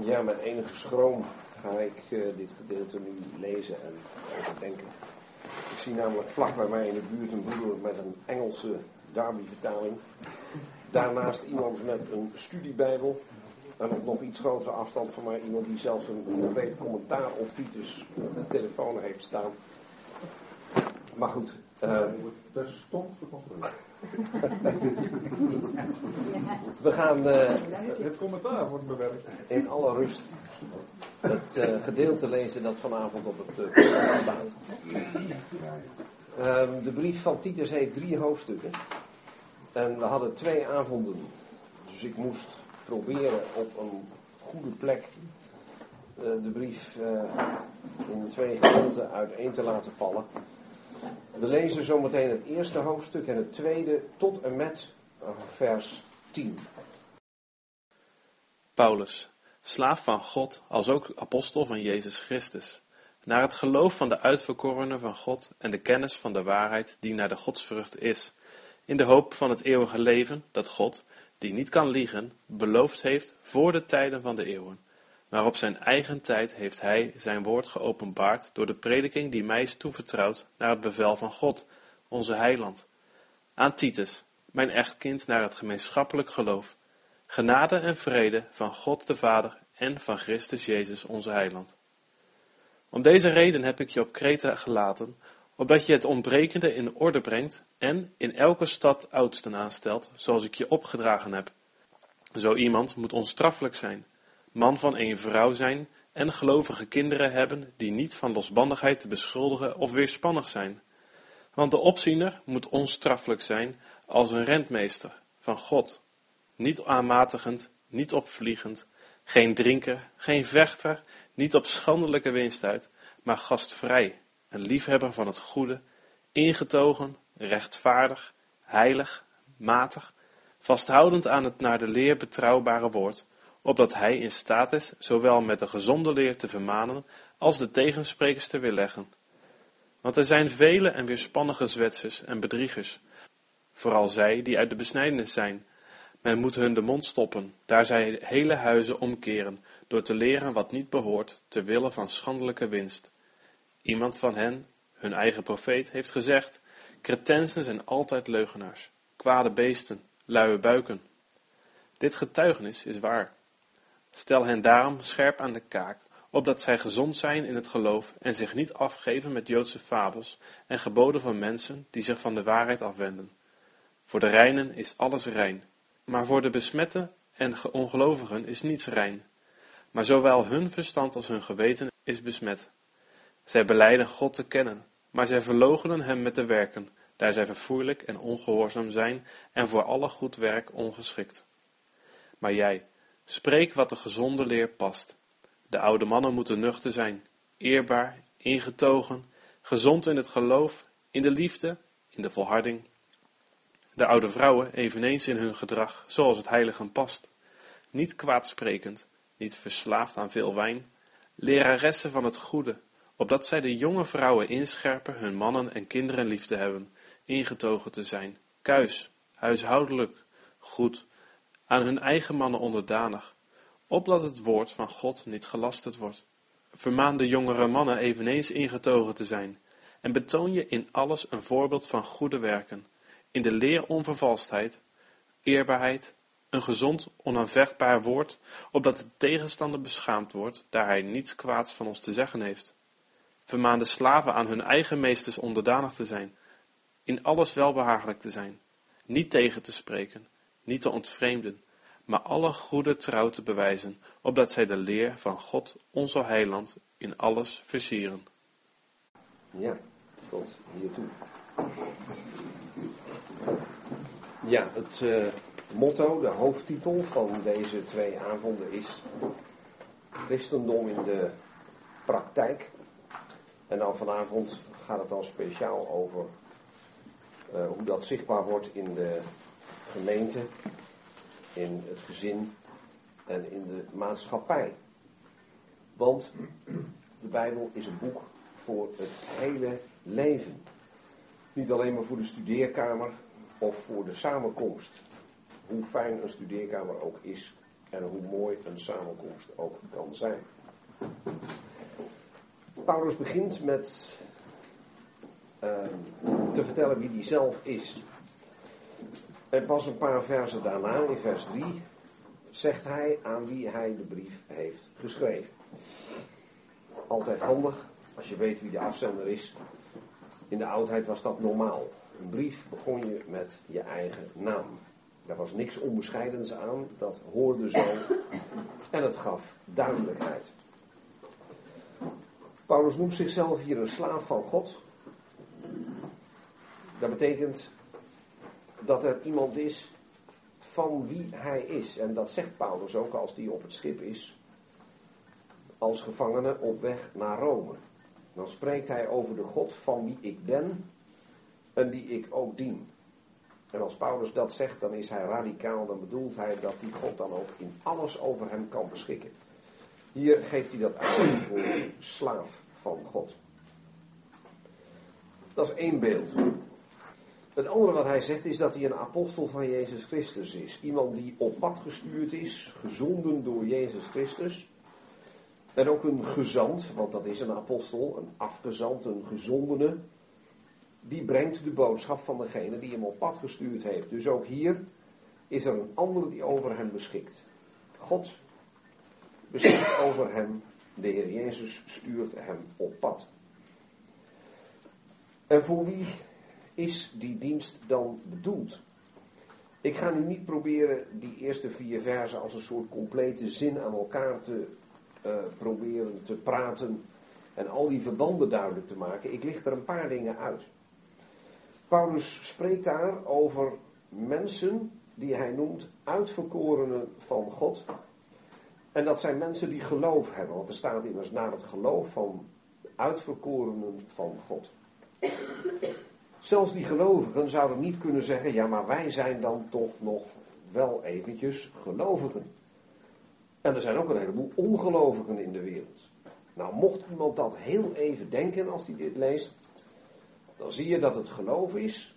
Ja, met enige schroom ga ik eh, dit gedeelte nu lezen en overdenken. Ik zie namelijk vlak bij mij in de buurt een broeder met een Engelse Darby-vertaling. Daarnaast iemand met een studiebijbel. En op nog iets grotere afstand van mij iemand die zelfs een compleet commentaar op Titus op de telefoon heeft staan. Maar goed. Uh, dat stond gecontroleerd. We gaan uh, het commentaar wordt bewerkt. In alle rust het uh, gedeelte lezen dat vanavond op het uh, staat. Um, de brief van Titus heeft drie hoofdstukken. En we hadden twee avonden. Dus ik moest proberen op een goede plek de brief in twee gedeelten uiteen te laten vallen. We lezen zometeen het eerste hoofdstuk en het tweede tot en met vers 10. Paulus, slaaf van God, als ook apostel van Jezus Christus, naar het geloof van de uitverkorenen van God en de kennis van de waarheid die naar de godsvrucht is, in de hoop van het eeuwige leven dat God, die niet kan liegen, beloofd heeft voor de tijden van de eeuwen. Maar op zijn eigen tijd heeft hij zijn woord geopenbaard door de prediking die mij is toevertrouwd naar het bevel van God, onze heiland. Aan Titus, mijn echtkind naar het gemeenschappelijk geloof, genade en vrede van God de Vader en van Christus Jezus onze heiland. Om deze reden heb ik je op Kreta gelaten, opdat je het ontbrekende in orde brengt en in elke stad oudsten aanstelt, zoals ik je opgedragen heb. Zo iemand moet onstraffelijk zijn man van een vrouw zijn en gelovige kinderen hebben die niet van losbandigheid te beschuldigen of weerspannig zijn. Want de opziener moet onstraffelijk zijn als een rentmeester van God, niet aanmatigend, niet opvliegend, geen drinker, geen vechter, niet op schandelijke winst uit, maar gastvrij, een liefhebber van het goede, ingetogen, rechtvaardig, heilig, matig, vasthoudend aan het naar de leer betrouwbare woord, opdat hij in staat is zowel met de gezonde leer te vermanen als de tegensprekers te weerleggen. Want er zijn vele en weerspannige zwetsers en bedriegers, vooral zij die uit de besnijdenis zijn. Men moet hun de mond stoppen, daar zij hele huizen omkeren, door te leren wat niet behoort, ter wille van schandelijke winst. Iemand van hen, hun eigen profeet, heeft gezegd, cretensen zijn altijd leugenaars, kwade beesten, luie buiken. Dit getuigenis is waar. Stel hen daarom scherp aan de kaak, opdat zij gezond zijn in het geloof en zich niet afgeven met Joodse fabels en geboden van mensen die zich van de waarheid afwenden. Voor de reinen is alles rein, maar voor de besmette en ongelovigen is niets rein. Maar zowel hun verstand als hun geweten is besmet. Zij beleiden God te kennen, maar zij verloochenen hem met de werken, daar zij verfoeilijk en ongehoorzaam zijn en voor alle goed werk ongeschikt. Maar jij, Spreek wat de gezonde leer past. De oude mannen moeten nuchter zijn, eerbaar, ingetogen, gezond in het geloof, in de liefde, in de volharding. De oude vrouwen eveneens in hun gedrag, zoals het heiligen past. Niet kwaadsprekend, niet verslaafd aan veel wijn, leraressen van het goede, opdat zij de jonge vrouwen inscherpen hun mannen en kinderen lief te hebben, ingetogen te zijn, kuis, huishoudelijk, goed, aan hun eigen mannen onderdanig, opdat het woord van God niet gelasterd wordt. Vermaan de jongere mannen eveneens ingetogen te zijn, en betoon je in alles een voorbeeld van goede werken, in de leer onvervalstheid, eerbaarheid, een gezond, onaanvechtbaar woord, opdat de tegenstander beschaamd wordt, daar hij niets kwaads van ons te zeggen heeft. Vermaan de slaven aan hun eigen meesters onderdanig te zijn, in alles welbehagelijk te zijn, niet tegen te spreken, niet te ontvreemden, maar alle goede trouw te bewijzen, opdat zij de leer van God, onze heiland, in alles versieren. Ja, tot hiertoe. Ja, het uh, motto, de hoofdtitel van deze twee avonden is Christendom in de praktijk. En dan vanavond gaat het dan speciaal over uh, hoe dat zichtbaar wordt in de gemeente, in het gezin en in de maatschappij. Want de Bijbel is een boek voor het hele leven. Niet alleen maar voor de studeerkamer of voor de samenkomst. Hoe fijn een studeerkamer ook is En hoe mooi een samenkomst ook kan zijn. Paulus begint met ehm, te vertellen wie hij zelf is. En pas een paar versen daarna, in vers 3, zegt hij aan wie hij de brief heeft geschreven. Altijd handig als je weet wie de afzender is. In de oudheid was dat normaal. Een brief begon je met je eigen naam. Daar was niks onbescheidens aan, dat hoorde zo en het gaf duidelijkheid. Paulus noemt zichzelf hier een slaaf van God. Dat betekent dat er iemand is van wie hij is. En dat zegt Paulus ook als hij op het schip is, als gevangene op weg naar Rome. Dan spreekt hij over de God van wie ik ben en die ik ook dien. En als Paulus dat zegt, dan is hij radicaal, dan bedoelt hij dat die God dan ook in alles over hem kan beschikken. Hier geeft hij dat aan voor slaaf van God. Dat is één beeld. Het andere wat hij zegt is dat hij een apostel van Jezus Christus is. Iemand die op pad gestuurd is, gezonden door Jezus Christus. En ook een gezant, want dat is een apostel, een afgezant, een gezondene. Die brengt de boodschap van degene die hem op pad gestuurd heeft. Dus ook hier is er een andere die over hem beschikt. God beschikt over hem. De Heer Jezus stuurt hem op pad. En voor wie is die dienst dan bedoeld? Ik ga nu niet proberen die eerste vier versen als een soort complete zin aan elkaar te uh, proberen te praten en al die verbanden duidelijk te maken. Ik licht er een paar dingen uit. Paulus spreekt daar over mensen die hij noemt uitverkorenen van God. En dat zijn mensen die geloof hebben, want er staat immers naar het geloof van uitverkorenen van God. Zelfs die gelovigen zouden niet kunnen zeggen, ja maar wij zijn dan toch nog wel eventjes gelovigen. En er zijn ook een heleboel ongelovigen in de wereld. Nou, mocht iemand dat heel even denken als hij dit leest, dan zie je dat het geloof is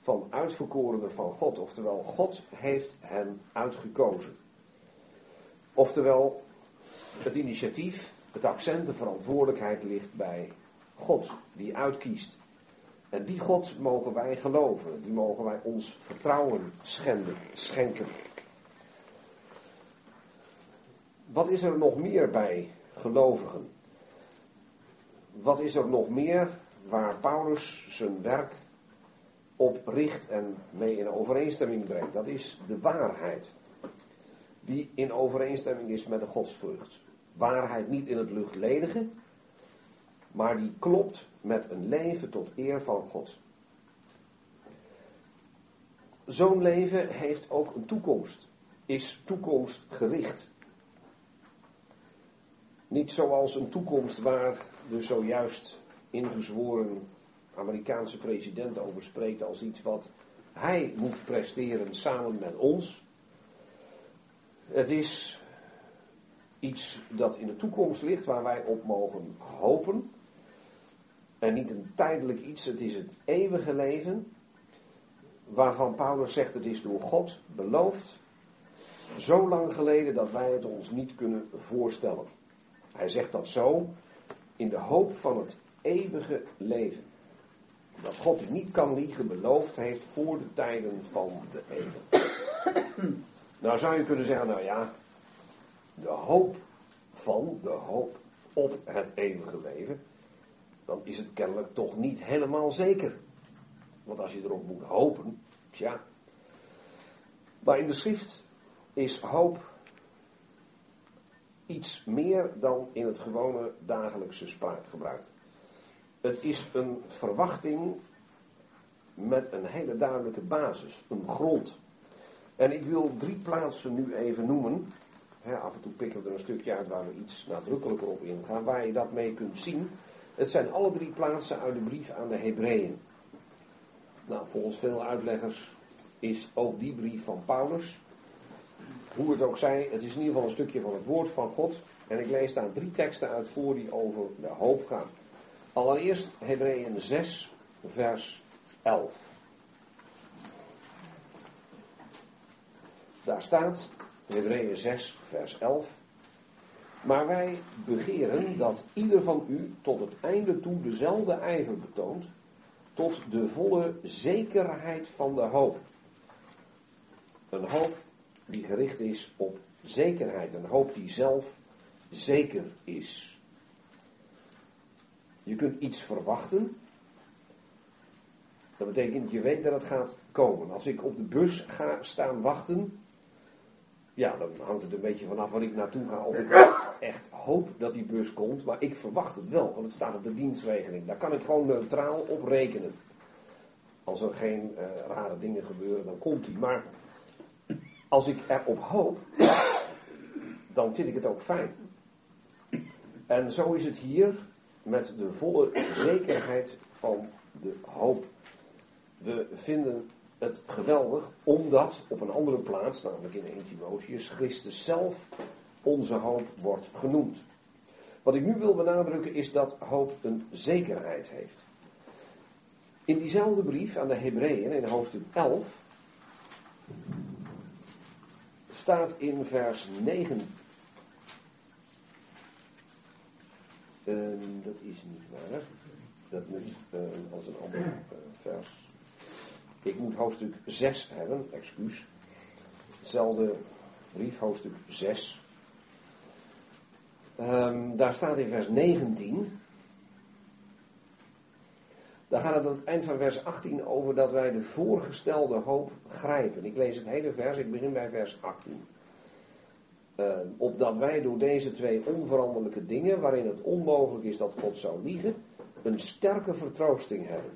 van uitverkorenen van God. Oftewel, God heeft hen uitgekozen. Oftewel, het initiatief, het accent, de verantwoordelijkheid ligt bij God, die uitkiest. En die God mogen wij geloven, die mogen wij ons vertrouwen schenden, schenken. Wat is er nog meer bij gelovigen? Wat is er nog meer waar Paulus zijn werk op richt en mee in overeenstemming brengt? Dat is de waarheid. Die in overeenstemming is met de godsvrucht. Waarheid niet in het luchtledige, maar die klopt met een leven tot eer van God. Zo'n leven heeft ook een toekomst, is toekomstgericht. Niet zoals een toekomst waar de zojuist ingezworen Amerikaanse president over spreekt als iets wat hij moet presteren samen met ons. Het is iets dat in de toekomst ligt waar wij op mogen hopen. En niet een tijdelijk iets, het is het eeuwige leven. Waarvan Paulus zegt het is door God beloofd. Zo lang geleden dat wij het ons niet kunnen voorstellen. Hij zegt dat zo in de hoop van het eeuwige leven. Dat God niet kan liegen beloofd heeft voor de tijden van de eeuwen. Nou zou je kunnen zeggen, nou ja, de hoop van, de hoop op het eeuwige leven, dan is het kennelijk toch niet helemaal zeker. Want als je erop moet hopen, tja. Maar in de schrift is hoop iets meer dan in het gewone dagelijkse spraakgebruik. Het is een verwachting met een hele duidelijke basis, een grond. En ik wil drie plaatsen nu even noemen. af en toe pikken we er een stukje uit waar we iets nadrukkelijker op ingaan, waar je dat mee kunt zien. Het zijn alle drie plaatsen uit de brief aan de Hebreeën. Nou, volgens veel uitleggers is ook die brief van Paulus hoe het ook zij, het is in ieder geval een stukje van het woord van God. En ik lees daar drie teksten uit voor die over de hoop gaan. Allereerst Hebreeën 6, vers 11. Daar staat, Hebreeën 6, vers 11. Maar wij begeren dat ieder van u tot het einde toe dezelfde ijver betoont, tot de volle zekerheid van de hoop. Een hoop die gericht is op zekerheid, een hoop die zelf zeker is. Je kunt iets verwachten. Dat betekent, je weet dat het gaat komen. Als ik op de bus ga staan wachten, ja, dan hangt het een beetje vanaf waar ik naartoe ga. Of ik echt hoop dat die bus komt, maar ik verwacht het wel, want het staat op de dienstregeling. Daar kan ik gewoon neutraal op rekenen. Als er geen uh, rare dingen gebeuren, dan komt die. Maar als ik erop hoop, dan vind ik het ook fijn. En zo is het hier met de volle zekerheid van de hoop. We vinden het geweldig, omdat op een andere plaats, namelijk in 1 Timotheus, Christus zelf onze hoop wordt genoemd. Wat ik nu wil benadrukken is dat hoop een zekerheid heeft. In diezelfde brief aan de Hebreeën, in hoofdstuk 11, staat in vers 9. Uh, dat is niet waar. Dat moet uh, als een ander uh, vers. Ik moet hoofdstuk 6 hebben, excuus. Hetzelfde brief, hoofdstuk 6. Ehm, daar staat in vers 19. Daar gaat het aan het eind van vers 18 over dat wij de voorgestelde hoop grijpen. Ik lees het hele vers, ik begin bij vers 18. Uh, ehm, opdat wij door deze twee onveranderlijke dingen, waarin het onmogelijk is dat God zou liegen, een sterke vertroosting hebben.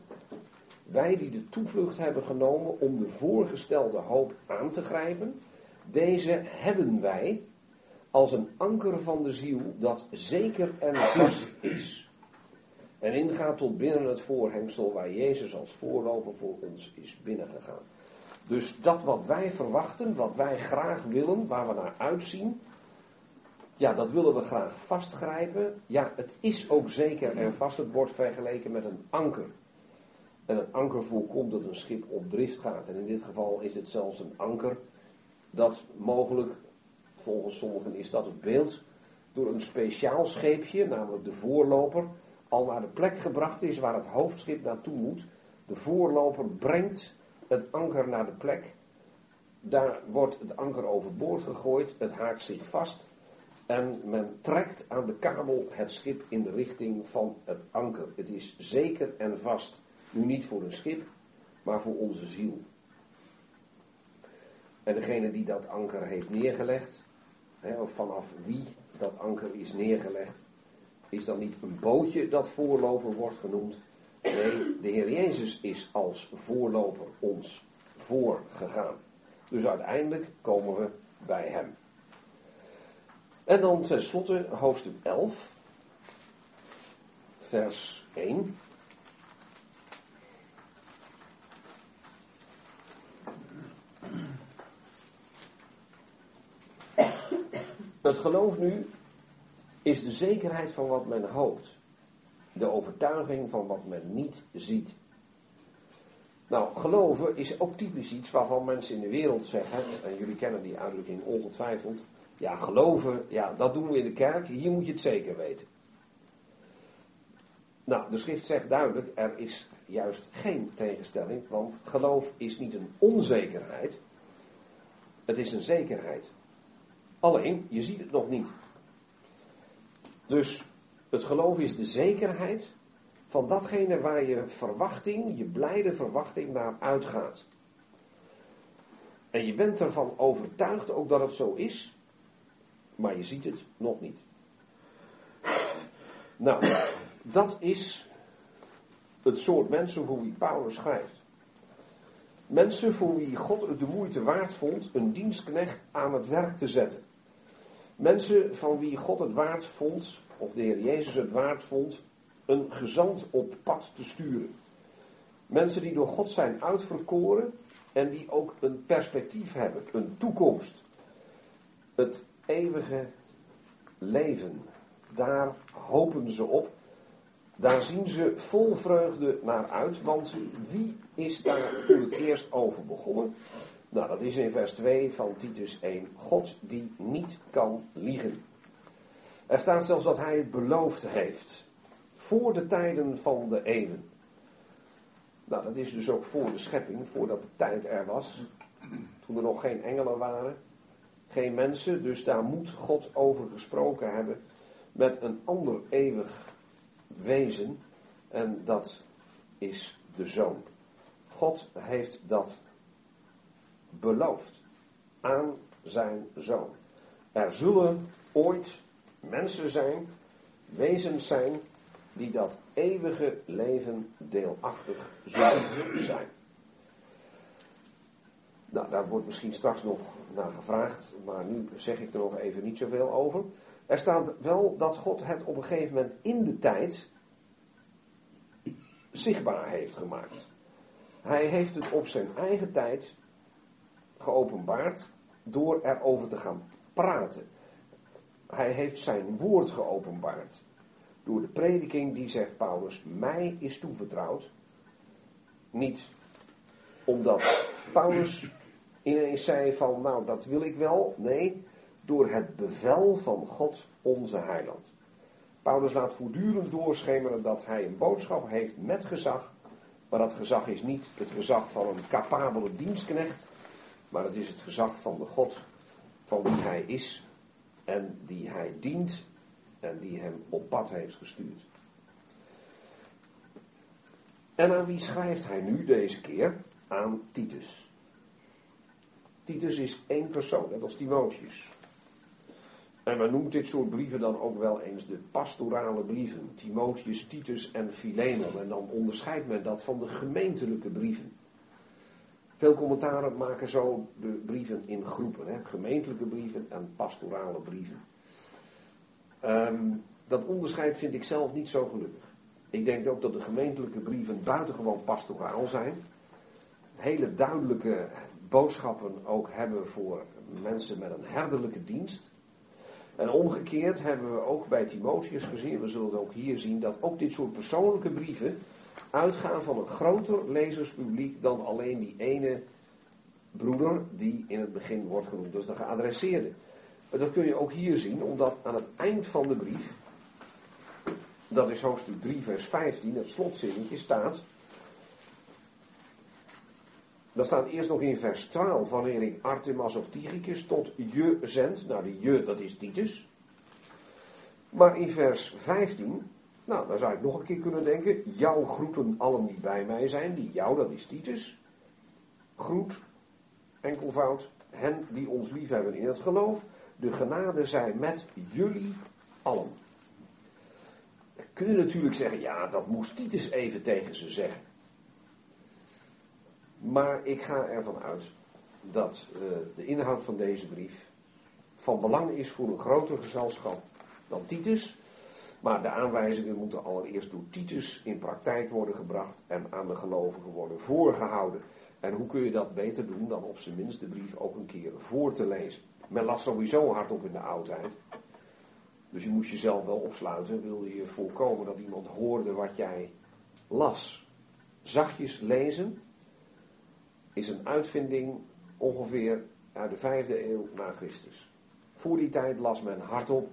Wij die de toevlucht hebben genomen om de voorgestelde hoop aan te grijpen, deze hebben wij als een anker van de ziel dat zeker en vast is. En ingaat tot binnen het voorhengsel waar Jezus als voorloper voor ons is binnengegaan. Dus dat wat wij verwachten, wat wij graag willen, waar we naar uitzien, ja, dat willen we graag vastgrijpen. Ja, het is ook zeker en vast. Het wordt vergeleken met een anker. En een anker voorkomt dat een schip op drift gaat. En in dit geval is het zelfs een anker dat mogelijk, volgens sommigen is dat het beeld, door een speciaal scheepje, namelijk de voorloper, al naar de plek gebracht is waar het hoofdschip naartoe moet. De voorloper brengt het anker naar de plek. Daar wordt het anker overboord gegooid, het haakt zich vast en men trekt aan de kabel het schip in de richting van het anker. Het is zeker en vast. Nu niet voor een schip, maar voor onze ziel. En degene die dat anker heeft neergelegd, of vanaf wie dat anker is neergelegd, is dan niet een bootje dat voorloper wordt genoemd. Nee, de Heer Jezus is als voorloper ons voorgegaan. Dus uiteindelijk komen we bij Hem. En dan tenslotte hoofdstuk 11, vers 1. Geloof nu is de zekerheid van wat men hoopt. De overtuiging van wat men niet ziet. Nou, geloven is ook typisch iets waarvan mensen in de wereld zeggen, en jullie kennen die uitdrukking ongetwijfeld, ja, geloven, ja, dat doen we in de kerk, hier moet je het zeker weten. Nou, de schrift zegt duidelijk, er is juist geen tegenstelling, want geloof is niet een onzekerheid, het is een zekerheid. Alleen, je ziet het nog niet. Dus het geloof is de zekerheid van datgene waar je verwachting, je blijde verwachting naar uitgaat. En je bent ervan overtuigd ook dat het zo is, maar je ziet het nog niet. Nou, dat is het soort mensen voor wie Paulus schrijft. Mensen voor wie God het de moeite waard vond een dienstknecht aan het werk te zetten. Mensen van wie God het waard vond, of de Heer Jezus het waard vond, een gezant op pad te sturen. Mensen die door God zijn uitverkoren en die ook een perspectief hebben, een toekomst. Het eeuwige leven. Daar hopen ze op. Daar zien ze vol vreugde naar uit, want wie is daar voor het eerst over begonnen? Nou, dat is in vers 2 van Titus 1. God die niet kan liegen. Er staat zelfs dat hij het beloofd heeft. Voor de tijden van de eeuwen. Nou, dat is dus ook voor de schepping, voordat de tijd er was. Toen er nog geen engelen waren, geen mensen. Dus daar moet God over gesproken hebben met een ander eeuwig wezen. En dat is de zoon. God heeft dat beloofd aan zijn zoon. Er zullen ooit mensen zijn, wezens zijn, die dat eeuwige leven deelachtig zullen zijn. Nou, daar wordt misschien straks nog naar gevraagd, maar nu zeg ik er nog even niet zoveel over. Er staat wel dat God het op een gegeven moment in de tijd zichtbaar heeft gemaakt. Hij heeft het op zijn eigen tijd geopenbaard door erover te gaan praten. Hij heeft zijn woord geopenbaard. Door de prediking die zegt Paulus, mij is toevertrouwd. Niet omdat Paulus ineens zei van, nou dat wil ik wel. Nee, door het bevel van God onze heiland. Paulus laat voortdurend doorschemeren dat hij een boodschap heeft met gezag. Maar dat gezag is niet het gezag van een capabele dienstknecht. Maar het is het gezag van de God van wie hij is en die hij dient en die hem op pad heeft gestuurd. En aan wie schrijft hij nu deze keer? Aan Titus. Titus is één persoon, net als Timotheus. En men noemt dit soort brieven dan ook wel eens de pastorale brieven. Timotheus, Titus en Philemon. En dan onderscheidt men dat van de gemeentelijke brieven. Veel commentaren maken zo de brieven in groepen. Hè? Gemeentelijke brieven en pastorale brieven. Ehm, dat onderscheid vind ik zelf niet zo gelukkig. Ik denk ook dat de gemeentelijke brieven buitengewoon pastoraal zijn. Hele duidelijke boodschappen ook hebben voor mensen met een herderlijke dienst. En omgekeerd hebben we ook bij Timotheus gezien, we zullen ook hier zien, dat ook dit soort persoonlijke brieven uitgaan van een groter lezerspubliek dan alleen die ene broeder die in het begin wordt genoemd, dus de geadresseerde. Dat kun je ook hier zien, omdat aan het eind van de brief, dat is hoofdstuk 3, vers 15, het slotzinnetje staat. Dat staat eerst nog in vers 12, wanneer ik Artemas of Tychicus tot je zend. Nou, die je, dat is Titus. Maar in vers 15, nou, dan zou ik nog een keer kunnen denken. Jouw groeten allen die bij mij zijn. Die jou, dat is Titus. Groet, enkelvoud, hen die ons lief hebben in het geloof. De genade zij met jullie allen. Dan kun je natuurlijk zeggen, ja, dat moest Titus even tegen ze zeggen. Maar ik ga ervan uit dat uh, de inhoud van deze brief van belang is voor een groter gezelschap dan Titus. Maar de aanwijzingen moeten allereerst door Titus in praktijk worden gebracht en aan de gelovigen worden voorgehouden. En hoe kun je dat beter doen dan op zijn minst de brief ook een keer voor te lezen? Men las sowieso hardop in de oudheid. Dus je moest jezelf wel opsluiten, wilde je voorkomen dat iemand hoorde wat jij las. Zachtjes lezen is een uitvinding ongeveer uit de vijfde eeuw na Christus. Voor die tijd las men hardop.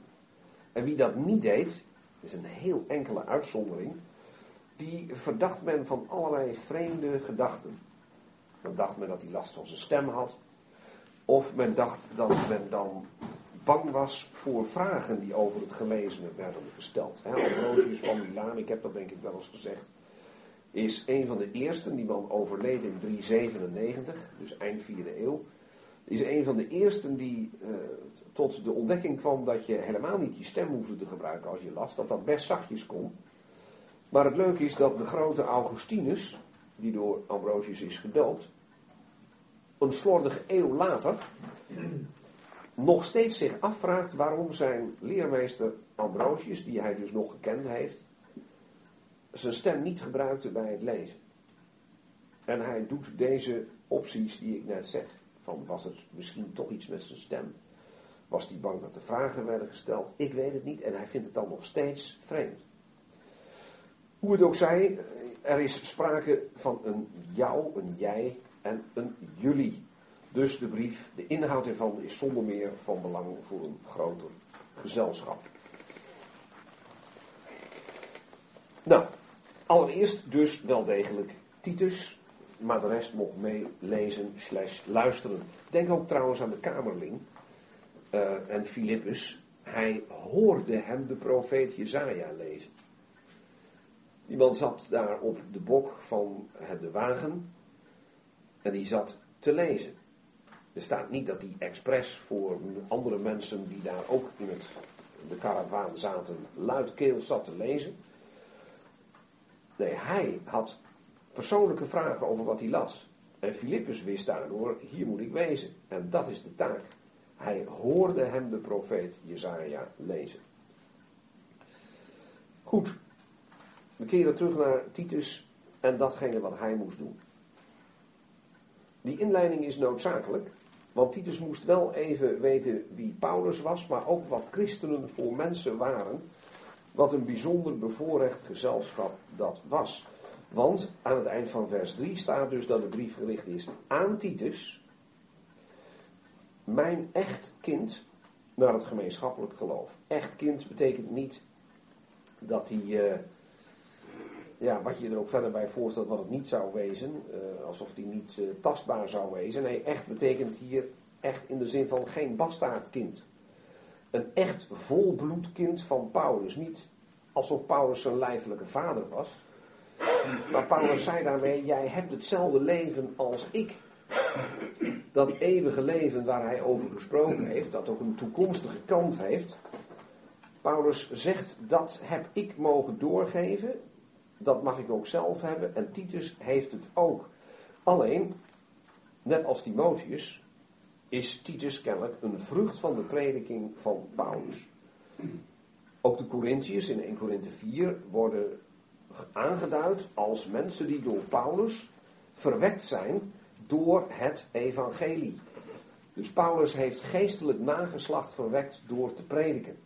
En wie dat niet deed, is een heel enkele uitzondering, die verdacht men van allerlei vreemde gedachten. Dan dacht men dat hij last van zijn stem had. Of men dacht dat men dan bang was voor vragen die over het gelezene werden gesteld. Ambrosius van Milaan, ik heb dat denk ik wel eens gezegd, is een van de eersten, die man overleed in 397, dus eind 4e eeuw. Is een van de eersten die uh, tot de ontdekking kwam dat je helemaal niet je stem hoefde te gebruiken als je las, dat dat best zachtjes kon. Maar het leuke is dat de grote Augustinus, die door Ambrosius is gedoopt, een slordige eeuw later nog steeds zich afvraagt waarom zijn leermeester Ambrosius, die hij dus nog gekend heeft, zijn stem niet gebruikte bij het lezen. En hij doet deze opties die ik net zeg. Van was het misschien toch iets met zijn stem? Was hij bang dat de vragen werden gesteld? Ik weet het niet en hij vindt het dan nog steeds vreemd. Hoe het ook zij, er is sprake van een jou, een jij en een jullie. Dus de brief, de inhoud ervan is zonder meer van belang voor een groter gezelschap. Nou, allereerst dus wel degelijk Titus, maar de rest mocht meelezen slash luisteren. Denk ook trouwens aan de Kamerling uh, en Filippus. Hij hoorde hem de profeet Jezaja lezen. Iemand zat daar op de bok van de wagen en die zat te lezen. Er staat niet dat hij expres voor andere mensen die daar ook in het, de karavaan zaten luidkeels zat te lezen. Nee, hij had persoonlijke vragen over wat hij las. En Filippus wist daardoor, hier moet ik wezen. En dat is de taak. Hij hoorde hem de profeet Jezaja lezen. Goed, we keren terug naar Titus en datgene wat hij moest doen. Die inleiding is noodzakelijk, want Titus moest wel even weten wie Paulus was, maar ook wat christenen voor mensen waren. Wat een bijzonder bevoorrecht gezelschap dat was. Want aan het eind van vers 3 staat dus dat de brief gericht is aan Titus, mijn echt kind naar het gemeenschappelijk geloof. Echt kind betekent niet dat hij, uh, ja, wat je er ook verder bij voorstelt, wat het niet zou wezen, uh, alsof hij niet uh, tastbaar zou wezen. Nee, echt betekent hier echt in de zin van geen bastaardkind. Een echt volbloed kind van Paulus. Niet alsof Paulus zijn lijfelijke vader was. Maar Paulus zei daarmee, jij hebt hetzelfde leven als ik. Dat eeuwige leven waar hij over gesproken heeft, dat ook een toekomstige kant heeft. Paulus zegt, dat heb ik mogen doorgeven. Dat mag ik ook zelf hebben. En Titus heeft het ook. Alleen, net als Timotheus, is Titus kennelijk een vrucht van de prediking van Paulus. Ook de Corinthiërs in 1 Korinthe 4 worden aangeduid als mensen die door Paulus verwekt zijn door het evangelie. Dus Paulus heeft geestelijk nageslacht verwekt door te prediken.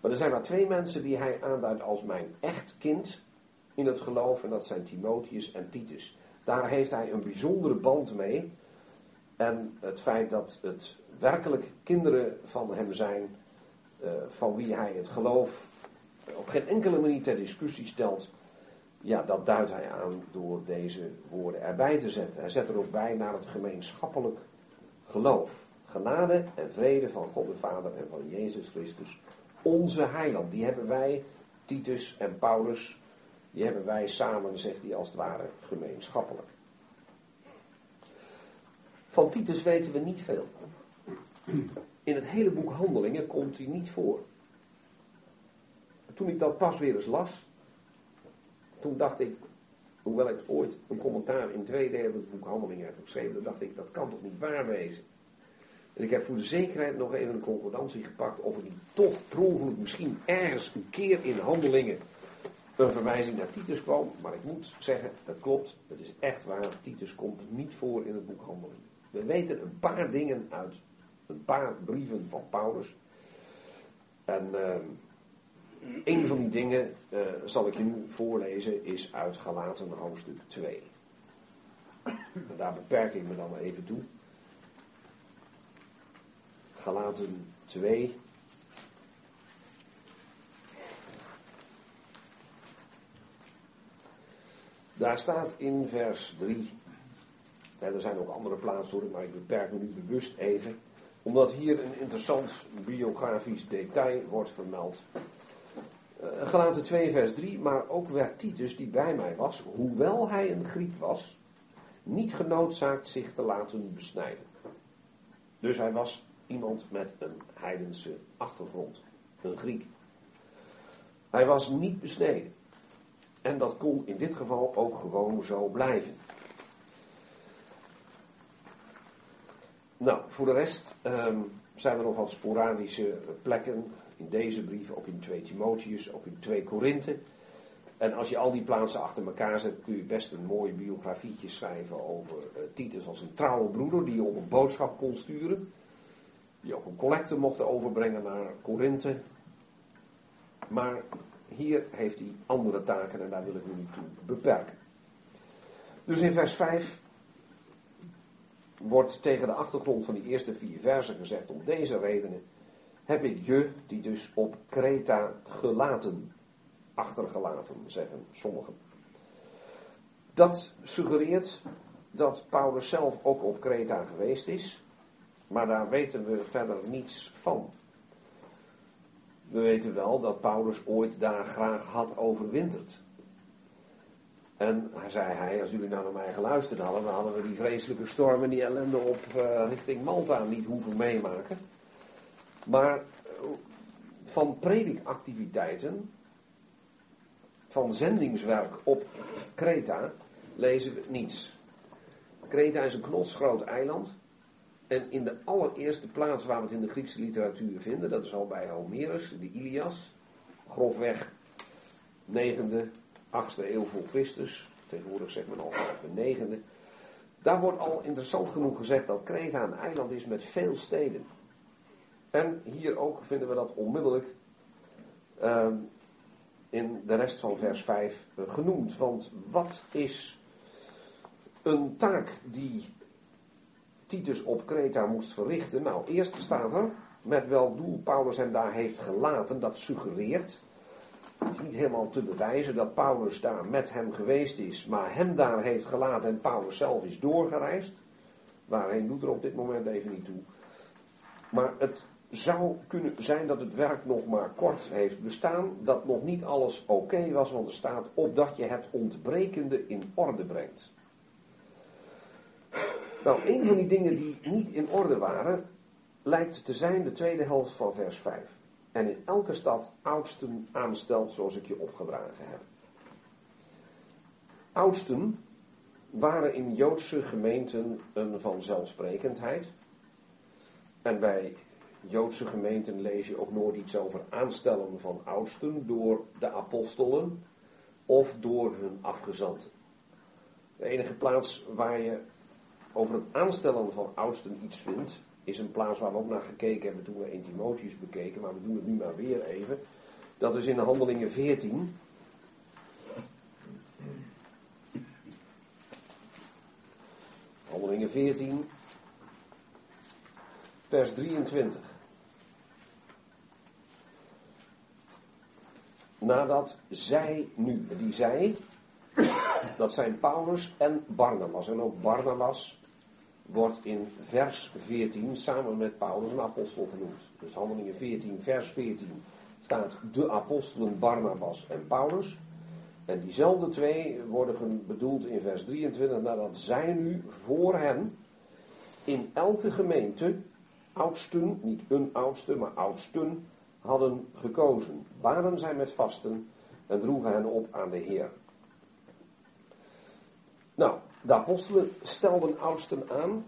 Maar er zijn maar twee mensen die hij aanduidt als mijn echt kind in het geloof. En dat zijn Timotheus en Titus. Daar heeft hij een bijzondere band mee. En het feit dat het werkelijk kinderen van hem zijn, uh, van wie hij het geloof op geen enkele manier ter discussie stelt, ja, dat duidt hij aan door deze woorden erbij te zetten. Hij zet er ook bij naar het gemeenschappelijk geloof. Genade en vrede van God de Vader en van Jezus Christus, onze heiland. Die hebben wij, Titus en Paulus, die hebben wij samen, zegt hij als het ware, gemeenschappelijk. Van Titus weten we niet veel. In het hele boek Handelingen komt hij niet voor. Toen ik dat pas weer eens las, toen dacht ik, hoewel ik ooit een commentaar in twee derde het boek Handelingen heb geschreven, dacht ik, dat kan toch niet waar wezen. En ik heb voor de zekerheid nog even een concordantie gepakt of er niet toch per misschien ergens een keer in Handelingen een verwijzing naar Titus kwam. Maar ik moet zeggen, dat klopt, het is echt waar, Titus komt niet voor in het boek Handelingen. We weten een paar dingen uit een paar brieven van Paulus. En uh, een van die dingen uh, zal ik je nu voorlezen, is uit Galaten hoofdstuk 2. En daar beperk ik me dan even toe. Galaten 2. Daar staat in vers 3. En er zijn ook andere plaatsen maar ik beperk me nu bewust even. Omdat hier een interessant biografisch detail wordt vermeld. Uh, Galaten 2 vers 3, maar ook werd Titus die bij mij was, hoewel hij een Griek was, niet genoodzaakt zich te laten besnijden. Dus hij was iemand met een heidense achtergrond, een Griek. Hij was niet besneden. En dat kon in dit geval ook gewoon zo blijven. Nou, voor de rest um, zijn er nog wat sporadische plekken in deze brief, ook in 2 Timotheus, ook in 2 Korinthe. En als je al die plaatsen achter elkaar zet, kun je best een mooi biografietje schrijven over uh, Titus als een trouwe broeder die je op een boodschap kon sturen. Die ook een collecte mocht overbrengen naar Korinthe. Maar hier heeft hij andere taken en daar wil ik me niet toe beperken. Dus in vers 5 wordt tegen de achtergrond van die eerste vier versen gezegd: om deze redenen heb ik je, die dus op Kreta gelaten, achtergelaten, zeggen sommigen. Dat suggereert dat Paulus zelf ook op Kreta geweest is, maar daar weten we verder niets van. We weten wel dat Paulus ooit daar graag had overwinterd. En zei hij, als jullie nou naar mij geluisterd hadden, dan hadden we die vreselijke storm en die ellende op uh, richting Malta niet hoeven meemaken. Maar van predikactiviteiten, van zendingswerk op Kreta, lezen we niets. Kreta is een knotsgroot eiland. En in de allereerste plaats waar we het in de Griekse literatuur vinden, dat is al bij Homerus, de Ilias, grofweg 9e, 8e eeuw voor Christus, tegenwoordig zegt men al de 9e. Daar wordt al interessant genoeg gezegd dat Kreta een eiland is met veel steden. En hier ook vinden we dat onmiddellijk uh, in de rest van vers 5 uh, genoemd. Want wat is een taak die Titus op Kreta moest verrichten? Nou, eerst staat er met welk doel Paulus hem daar heeft gelaten. Dat suggereert, is niet helemaal te bewijzen dat Paulus daar met hem geweest is, maar hem daar heeft gelaten en Paulus zelf is doorgereisd. Waarheen doet er op dit moment even niet toe. Maar het zou kunnen zijn dat het werk nog maar kort heeft bestaan, dat nog niet alles oké was, want er staat opdat je het ontbrekende in orde brengt. Nou, een van die dingen die niet in orde waren, lijkt te zijn de tweede helft van vers 5. En in elke stad oudsten aanstelt zoals ik je opgedragen heb. Oudsten waren in Joodse gemeenten een vanzelfsprekendheid. En bij Joodse gemeenten lees je ook nooit iets over aanstellen van oudsten door de apostelen of door hun afgezanten. De enige plaats waar je over het aanstellen van oudsten iets vindt, is een plaats waar we ook naar gekeken hebben toen we 1 Timotheus bekeken, maar we doen het nu maar weer even. Dat is in de Handelingen 14. Handelingen 14, vers 23. Nadat zij nu, die zij, dat zijn Paulus en Barnabas. En ook Barnabas wordt in vers 14 samen met Paulus een apostel genoemd. Dus handelingen 14, vers 14 staat de apostelen Barnabas en Paulus. En diezelfde twee worden bedoeld in vers 23, nadat zij nu voor hen in elke gemeente oudsten, niet een oudste, maar oudsten, hadden gekozen. Baden zij met vasten en droegen hen op aan de Heer. Nou, de apostelen stelden oudsten aan.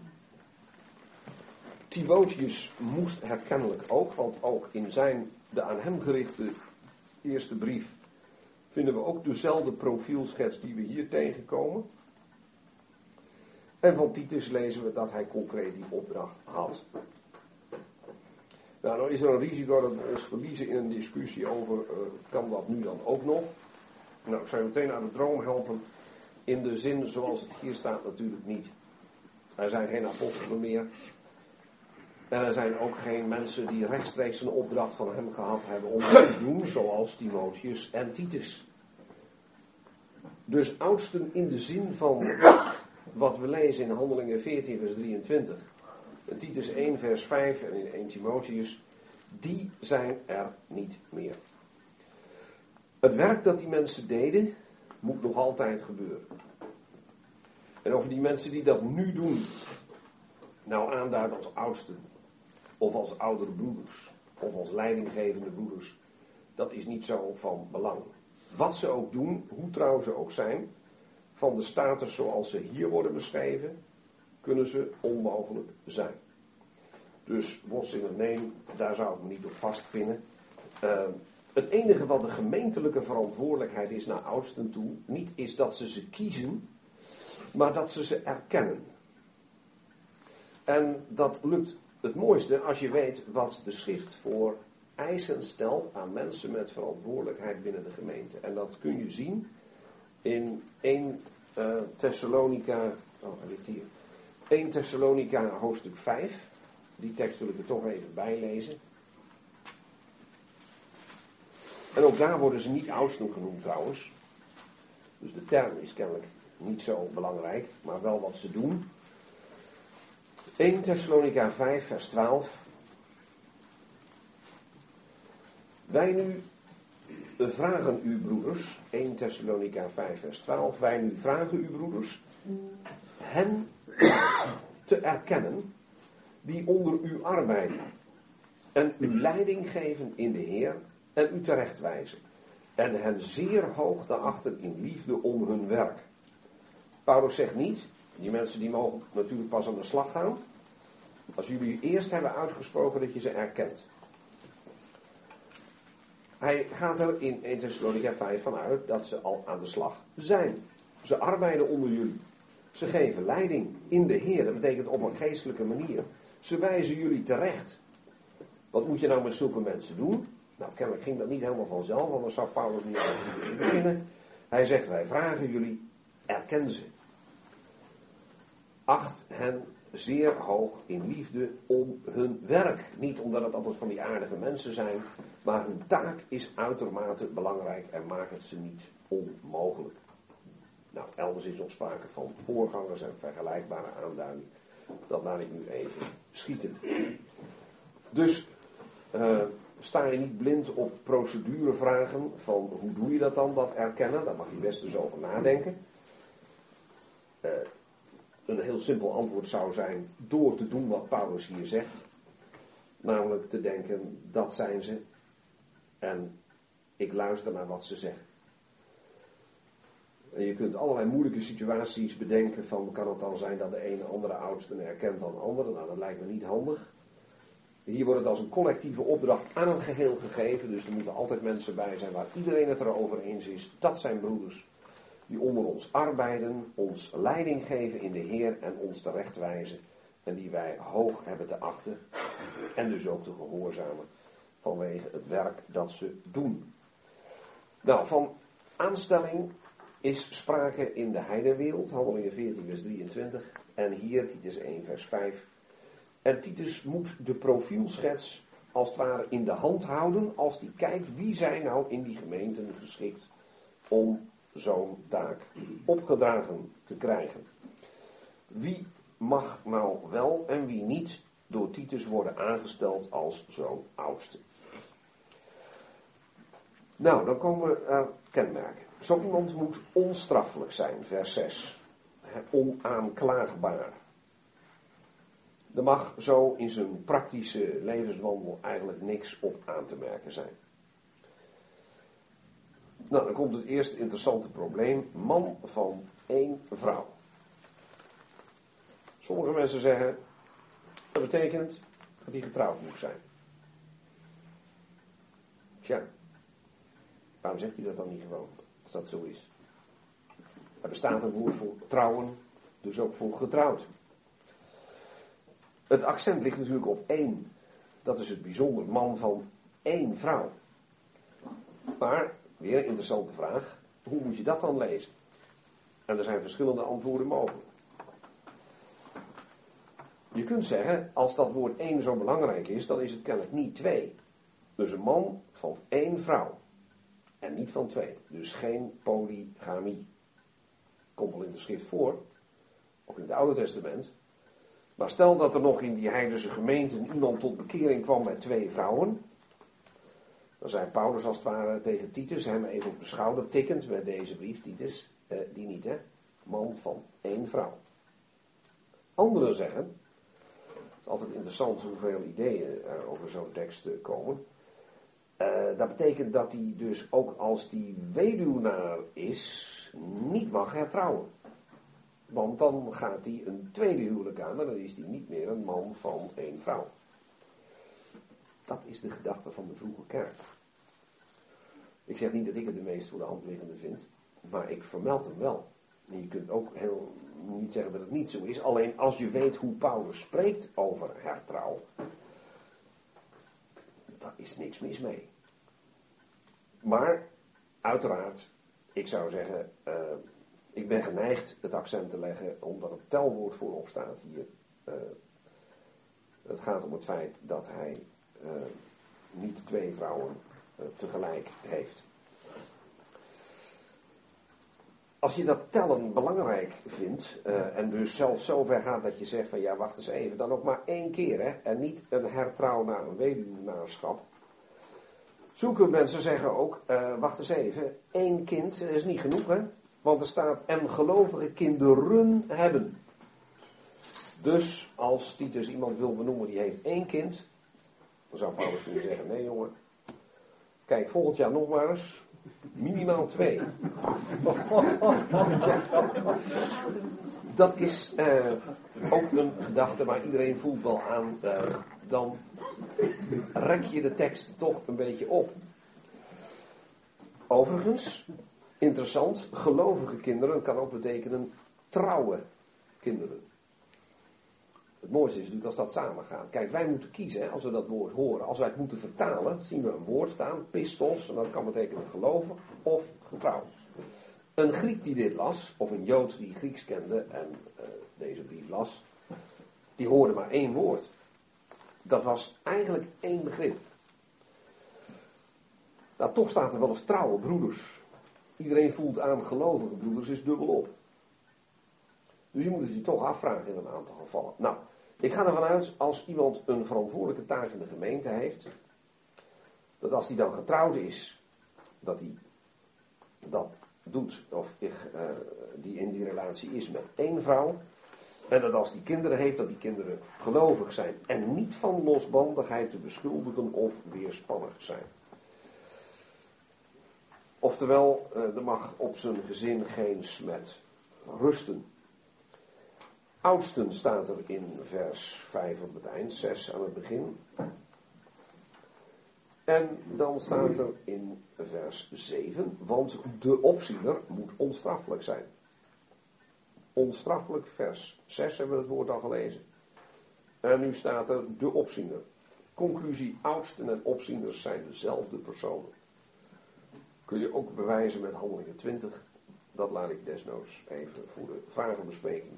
Timotheus moest het kennelijk ook, want ook in zijn, de aan hem gerichte eerste brief, vinden we ook dezelfde profielschets die we hier tegenkomen. En van Titus lezen we dat hij concreet die opdracht had. Nou, dan is er een risico dat we ons verliezen in een discussie over, uh, kan dat nu dan ook nog? Nou, ik zou meteen aan de droom helpen. In de zin zoals het hier staat natuurlijk niet. Er zijn geen apostelen meer. En er zijn ook geen mensen die rechtstreeks een opdracht van hem gehad hebben om het te doen, zoals Timotheus en Titus. Dus oudsten in de zin van wat we lezen in Handelingen 14, vers 23. Titus 1, vers 5 en in 1 Timotheus, die zijn er niet meer. Het werk dat die mensen deden, moet nog altijd gebeuren. En over die mensen die dat nu doen, nou aanduiden als oudsten, of als oudere broeders, of als leidinggevende broeders, dat is niet zo van belang. Wat ze ook doen, hoe trouw ze ook zijn, van de status zoals ze hier worden beschreven, kunnen ze onmogelijk zijn. Dus het neem, daar zou ik me niet op vastpinnen. Uh, het enige wat de gemeentelijke verantwoordelijkheid is naar oudsten toe, niet is dat ze ze kiezen, maar dat ze ze erkennen. En dat lukt het mooiste als je weet wat de schrift voor eisen stelt aan mensen met verantwoordelijkheid binnen de gemeente. En dat kun je zien in 1 uh, Thessalonica, oh ligt hier, 1 Thessalonica hoofdstuk 5. Die tekst wil ik er toch even bijlezen. En ook daar worden ze niet oudsten genoemd trouwens. Dus de term is kennelijk niet zo belangrijk, maar wel wat ze doen. 1 Thessalonica 5, vers 12. Wij nu vragen u, broeders, 1 Thessalonica 5, vers 12. Wij nu vragen u, broeders, hen te erkennen die onder u arbeiden en u leiding geven in de Heer en u terechtwijzen en hen zeer hoog te achten in liefde om hun werk. Paulus zegt niet, die mensen die mogen natuurlijk pas aan de slag gaan, als jullie eerst hebben uitgesproken dat je ze erkent. Hij gaat er in 1 Thessalonica 5 vanuit dat ze al aan de slag zijn. Ze arbeiden onder jullie. Ze geven leiding in de Heer. Dat betekent op een geestelijke manier. Ze wijzen jullie terecht. Wat moet je nou met zulke mensen doen? Nou, kennelijk ging dat niet helemaal vanzelf, want dan zou Paulus niet over beginnen. Hij zegt, wij vragen jullie, erken ze. Acht hen zeer hoog in liefde om hun werk. Niet omdat het altijd van die aardige mensen zijn, maar hun taak is uitermate belangrijk en maakt het ze niet onmogelijk. Nou, elders is nog sprake van voorgangers en vergelijkbare aanduiding. Dat laat ik nu even schieten. Dus uh, sta je niet blind op procedurevragen van hoe doe je dat dan, dat erkennen. Daar mag je best eens over nadenken. Uh, een heel simpel antwoord zou zijn door te doen wat Paulus hier zegt. Namelijk te denken, dat zijn ze. En ik luister naar wat ze zeggen. En je kunt allerlei moeilijke situaties bedenken van kan het dan zijn dat de ene andere oudste erkent dan de andere. Nou, dat lijkt me niet handig. Hier wordt het als een collectieve opdracht aan het geheel gegeven. Dus er moeten altijd mensen bij zijn waar iedereen het erover eens is. Dat zijn broeders die onder ons arbeiden, ons leiding geven in de Heer en ons terechtwijzen. En die wij hoog hebben te achten en dus ook te gehoorzamen vanwege het werk dat ze doen. Nou, van aanstelling is sprake in de heidenwereld, handelingen 14 vers 23 en hier Titus 1 vers 5. En Titus moet de profielschets als het ware in de hand houden als die kijkt wie zijn nou in die gemeenten geschikt om zo'n taak opgedragen te krijgen. Wie mag nou wel en wie niet door Titus worden aangesteld als zo'n oudste? Nou, dan komen er kenmerken. Zo iemand moet onstraffelijk zijn, vers 6. Onaanklaagbaar. Er mag zo in zijn praktische levenswandel eigenlijk niks op aan te merken zijn. Nou, dan komt het eerste interessante probleem. Man van één vrouw. Sommige mensen zeggen, dat betekent dat hij getrouwd moet zijn. Tja, waarom zegt hij dat dan niet gewoon, dat zo is? Er bestaat een woord voor trouwen, dus ook voor getrouwd. Het accent ligt natuurlijk op één. Dat is het bijzonder, man van één vrouw. Maar Weer een interessante vraag. Hoe moet je dat dan lezen? En er zijn verschillende antwoorden mogelijk. Je kunt zeggen, als dat woord één zo belangrijk is, dan is het kennelijk niet twee. Dus een man van één vrouw. En niet van twee. Dus geen polygamie. Komt wel in de schrift voor. Ook in het Oude Testament. Maar stel dat er nog in die heidense gemeenten iemand tot bekering kwam met twee vrouwen. Dan zei Paulus als het ware tegen Titus, hem even op de schouder tikkend met deze brief, Titus, eh, die niet hè, man van één vrouw. Anderen zeggen, het is altijd interessant hoeveel ideeën er over zo'n tekst komen. Uh, dat betekent dat hij dus ook als die weduwnaar is, niet mag hertrouwen. Want dan gaat hij een tweede huwelijk aan en dan is hij niet meer een man van één vrouw. Dat is de gedachte van de vroege kerk. Ik zeg niet dat ik het de meest voor de hand liggende vind, maar ik vermeld hem wel. En je kunt ook heel, niet zeggen dat het niet zo is, alleen als je weet hoe Paulus spreekt over hertrouw, daar is niks mis mee. Maar, uiteraard, ik zou zeggen, uh, ik ben geneigd het accent te leggen omdat het telwoord voorop staat hier. Uh, het gaat om het feit dat hij uh, niet twee vrouwen tegelijk heeft. Als je dat tellen belangrijk vindt en dus zelfs zover gaat dat je zegt van ja wacht eens even, dan ook maar één keer hè, en niet een hertrouw naar een weduwnaarschap. Zoeken mensen zeggen ook, wacht eens even, één kind is niet genoeg hè. Want er staat, en gelovige kinderen hebben. Dus als Titus iemand wil benoemen die heeft één kind, dan zou Paulus kunnen zeggen, nee jongen, kijk volgend jaar nog maar eens, minimaal twee. Dat is uh, ook een gedachte, maar iedereen voelt wel aan, uh, dan rek je de tekst toch een beetje op. Overigens, Interessant, gelovige kinderen kan ook betekenen trouwe kinderen. Het mooiste is natuurlijk als dat samen gaat. Kijk, wij moeten kiezen als we dat woord horen. Als wij het moeten vertalen, zien we een woord staan, pistos, en dat kan betekenen geloven of getrouwd. Een Griek die dit las, of een Jood die Grieks kende en uh, deze brief las, die hoorde maar één woord. Dat was eigenlijk één begrip. Nou, toch staat er wel eens trouwe broeders. Iedereen voelt aan gelovige broeders is dubbel op. Dus je moet het je toch afvragen in een aantal gevallen. Nou, ik ga ervan uit als iemand een verantwoordelijke taak in de gemeente heeft, dat als hij dan getrouwd is, dat hij dat doet, of uh, die in die relatie is met één vrouw. En dat als die kinderen heeft, dat die kinderen gelovig zijn en niet van losbandigheid te beschuldigen of weerspannig zijn. Oftewel, eh, er mag op zijn gezin geen smet rusten. Oudsten staat er in vers 5 op het eind, 6 aan het begin. En dan staat er in vers 7, want de opziener moet onstraffelijk zijn. Onstraffelijk, vers 6 hebben we het woord al gelezen. En nu staat er de opziener. Conclusie, oudsten en opzieners zijn dezelfde personen kun je ook bewijzen met handelingen 20. Dat laat ik desnoods even voor de vage bespreking.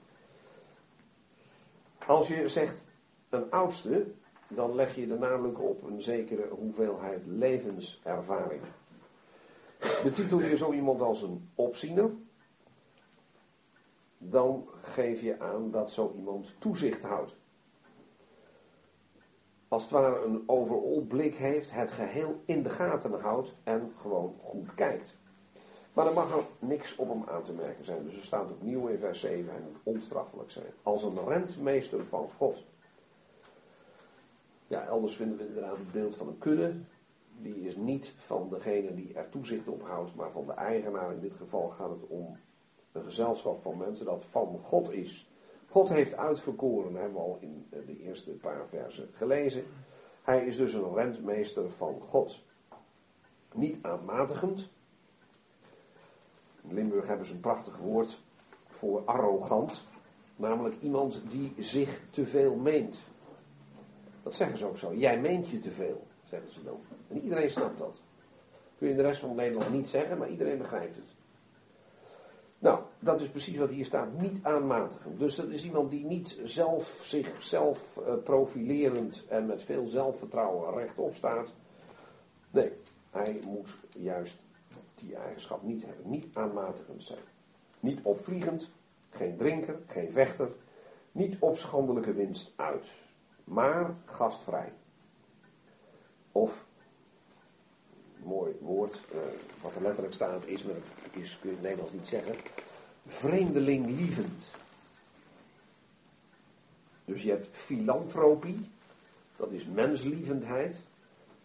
Als je zegt een oudste, dan leg je er namelijk op een zekere hoeveelheid levenservaring. Betitel je zo iemand als een opziener, dan geef je aan dat zo iemand toezicht houdt als het ware een overall blik heeft, het geheel in de gaten houdt en gewoon goed kijkt. Maar er mag er niks op hem aan te merken zijn. Dus er staat opnieuw in vers 7, hij moet onstraffelijk zijn. Als een rentmeester van God. Ja, elders vinden we inderdaad het beeld van een kudde. Die is niet van degene die er toezicht op houdt, maar van de eigenaar. In dit geval gaat het om een gezelschap van mensen dat van God is. God heeft uitverkoren, hebben we al in de eerste paar versen gelezen. Hij is dus een rentmeester van God. Niet aanmatigend. In Limburg hebben ze een prachtig woord voor arrogant. Namelijk iemand die zich te veel meent. Dat zeggen ze ook zo. Jij meent je te veel, zeggen ze dan. En iedereen snapt dat. Kun je in de rest van Nederland niet zeggen, maar iedereen begrijpt het. Nou, dat is precies wat hier staat, niet aanmatigen. Dus dat is iemand die niet zelf, zichzelf uh, profilerend en met veel zelfvertrouwen rechtop staat. Nee, hij moet juist die eigenschap niet hebben. Niet aanmatigend zijn. Niet opvliegend, geen drinker, geen vechter. Niet op schandelijke winst uit, maar gastvrij. Of, mooi woord, uh, wat er letterlijk staat is, maar dat is, kun je het Nederlands niet zeggen, vreemdelinglievend. Dus je hebt filantropie, dat is menslievendheid.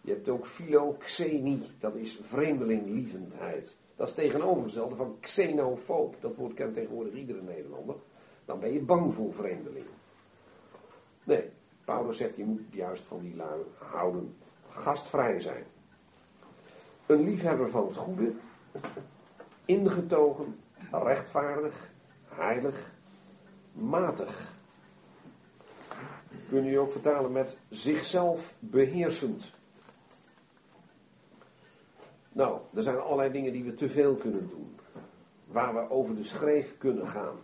Je hebt ook philoxenie, dat is vreemdelinglievendheid. Dat is tegenovergestelde van xenofoob. Dat woord kent tegenwoordig iedere Nederlander. Dan ben je bang voor vreemdelingen. Nee, Paulus zegt je moet juist van die lui houden. Gastvrij zijn. Een liefhebber van het goede. Ingetogen rechtvaardig, heilig, matig. Kun je ook vertalen met zichzelf beheersend. Nou, er zijn allerlei dingen die we te veel kunnen doen. waar we over de schreef kunnen gaan.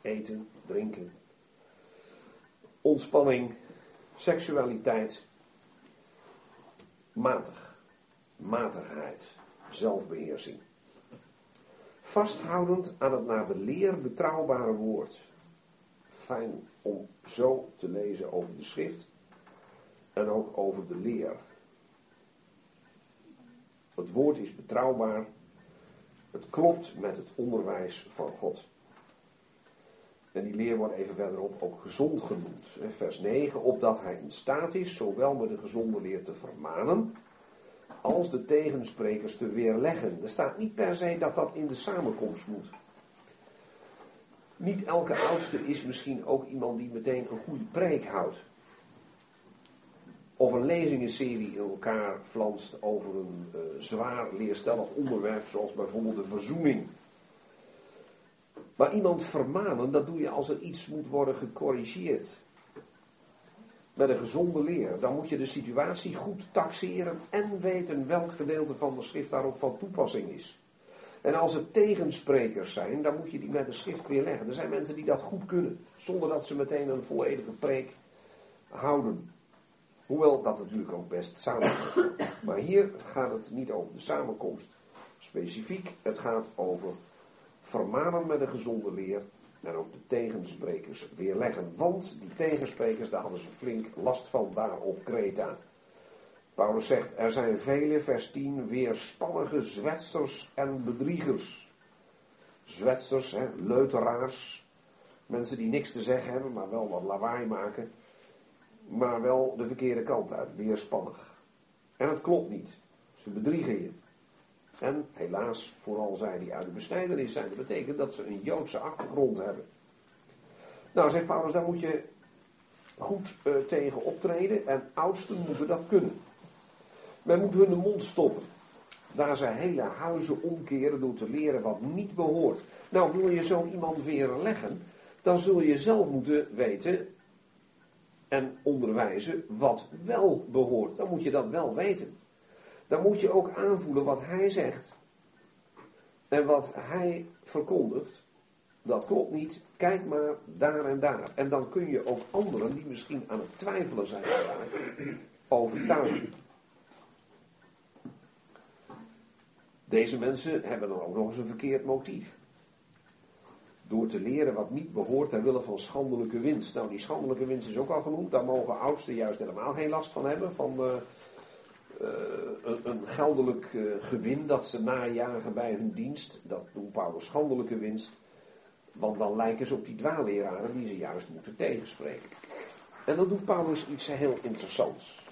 Eten, drinken, ontspanning, seksualiteit, matig, matigheid, zelfbeheersing. Vasthoudend aan het naar de leer betrouwbare woord. Fijn om zo te lezen over de schrift en ook over de leer. Het woord is betrouwbaar. Het klopt met het onderwijs van God. En die leer wordt even verderop ook gezond genoemd. Vers 9, opdat hij in staat is zowel met de gezonde leer te vermanen, als de tegensprekers te weerleggen. Er staat niet per se dat dat in de samenkomst moet. Niet elke oudste is misschien ook iemand die meteen een goede preek houdt. Of een lezingenserie in elkaar flanst over een uh, zwaar leerstellig onderwerp, zoals bijvoorbeeld de verzoening. Maar iemand vermanen, dat doe je als er iets moet worden gecorrigeerd. Met een gezonde leer. Dan moet je de situatie goed taxeren en weten welk gedeelte van de schrift daarop van toepassing is. En als er tegensprekers zijn, dan moet je die met de schrift weer leggen. Er zijn mensen die dat goed kunnen, zonder dat ze meteen een volledige preek houden. Hoewel dat natuurlijk ook best samenkomt. Maar hier gaat het niet over de samenkomst specifiek. Het gaat over vermanen met een gezonde leer. En ook de tegensprekers weerleggen. Want die tegensprekers, daar hadden ze flink last van daar op Kreta. Paulus zegt, er zijn vele, vers 10, weerspannige zwetsers en bedriegers. Zwetsers, leuteraars, mensen die niks te zeggen hebben, maar wel wat lawaai maken. Maar wel de verkeerde kant uit, weerspannig. En het klopt niet. Ze bedriegen je. En helaas, vooral zij die uit de besnijdenis zijn, dat betekent dat ze een Joodse achtergrond hebben. Nou, zegt Paulus, daar moet je goed uh, tegen optreden en oudsten moeten dat kunnen. Men moet hun de mond stoppen. Daar ze hele huizen omkeren door te leren wat niet behoort. Nou, wil je zo iemand weer leggen, dan zul je zelf moeten weten en onderwijzen wat wel behoort. Dan moet je dat wel weten. Dan moet je ook aanvoelen wat hij zegt. En wat hij verkondigt, dat klopt niet. Kijk maar daar en daar. En dan kun je ook anderen die misschien aan het twijfelen zijn geraakt, overtuigen. Deze mensen hebben dan ook nog eens een verkeerd motief. Door te leren wat niet behoort ter wille van schandelijke winst. Nou, die schandelijke winst is ook al genoemd. Daar mogen oudsten juist helemaal geen last van hebben. Van uh, een, een, geldelijk uh, gewin dat ze najagen bij hun dienst. Dat doen Paulus schandelijke winst. Want dan lijken ze op die dwaalleraren die ze juist moeten tegenspreken. En dan doet Paulus iets heel interessants.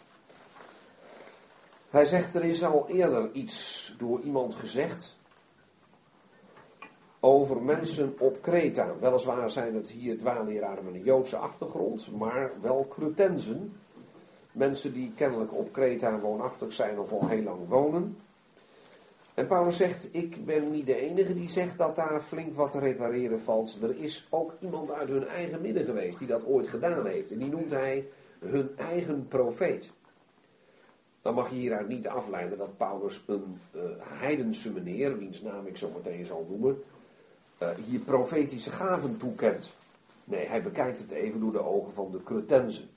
Hij zegt, er is al eerder iets door iemand gezegd over mensen op Kreta. Weliswaar zijn het hier dwaalleraren met een Joodse achtergrond, maar wel Cretensen. Mensen die kennelijk op Kreta woonachtig zijn of al heel lang wonen. En Paulus zegt, ik ben niet de enige die zegt dat daar flink wat te repareren valt. Er is ook iemand uit hun eigen midden geweest die dat ooit gedaan heeft. En die noemt hij hun eigen profeet. Dan mag je hieruit niet afleiden dat Paulus een uh, heidense meneer, wiens naam ik zo meteen zal noemen, hier profetische gaven toekent. Nee, hij bekijkt het even door de ogen van de Cretensen.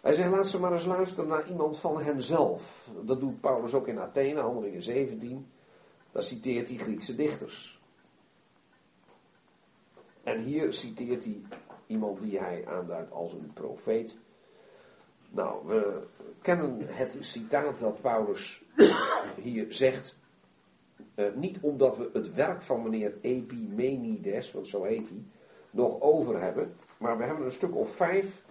Hij zegt, laat ze maar eens luisteren naar iemand van henzelf. Dat doet Paulus ook in Athene, handelingen 17. Daar citeert hij Griekse dichters. En hier citeert hij iemand die hij aanduidt als een profeet. Nou, we kennen het citaat dat Paulus hier zegt. Uh, niet omdat we het werk van meneer Epimenides, want zo heet hij, nog over hebben. Maar we hebben een stuk of vijf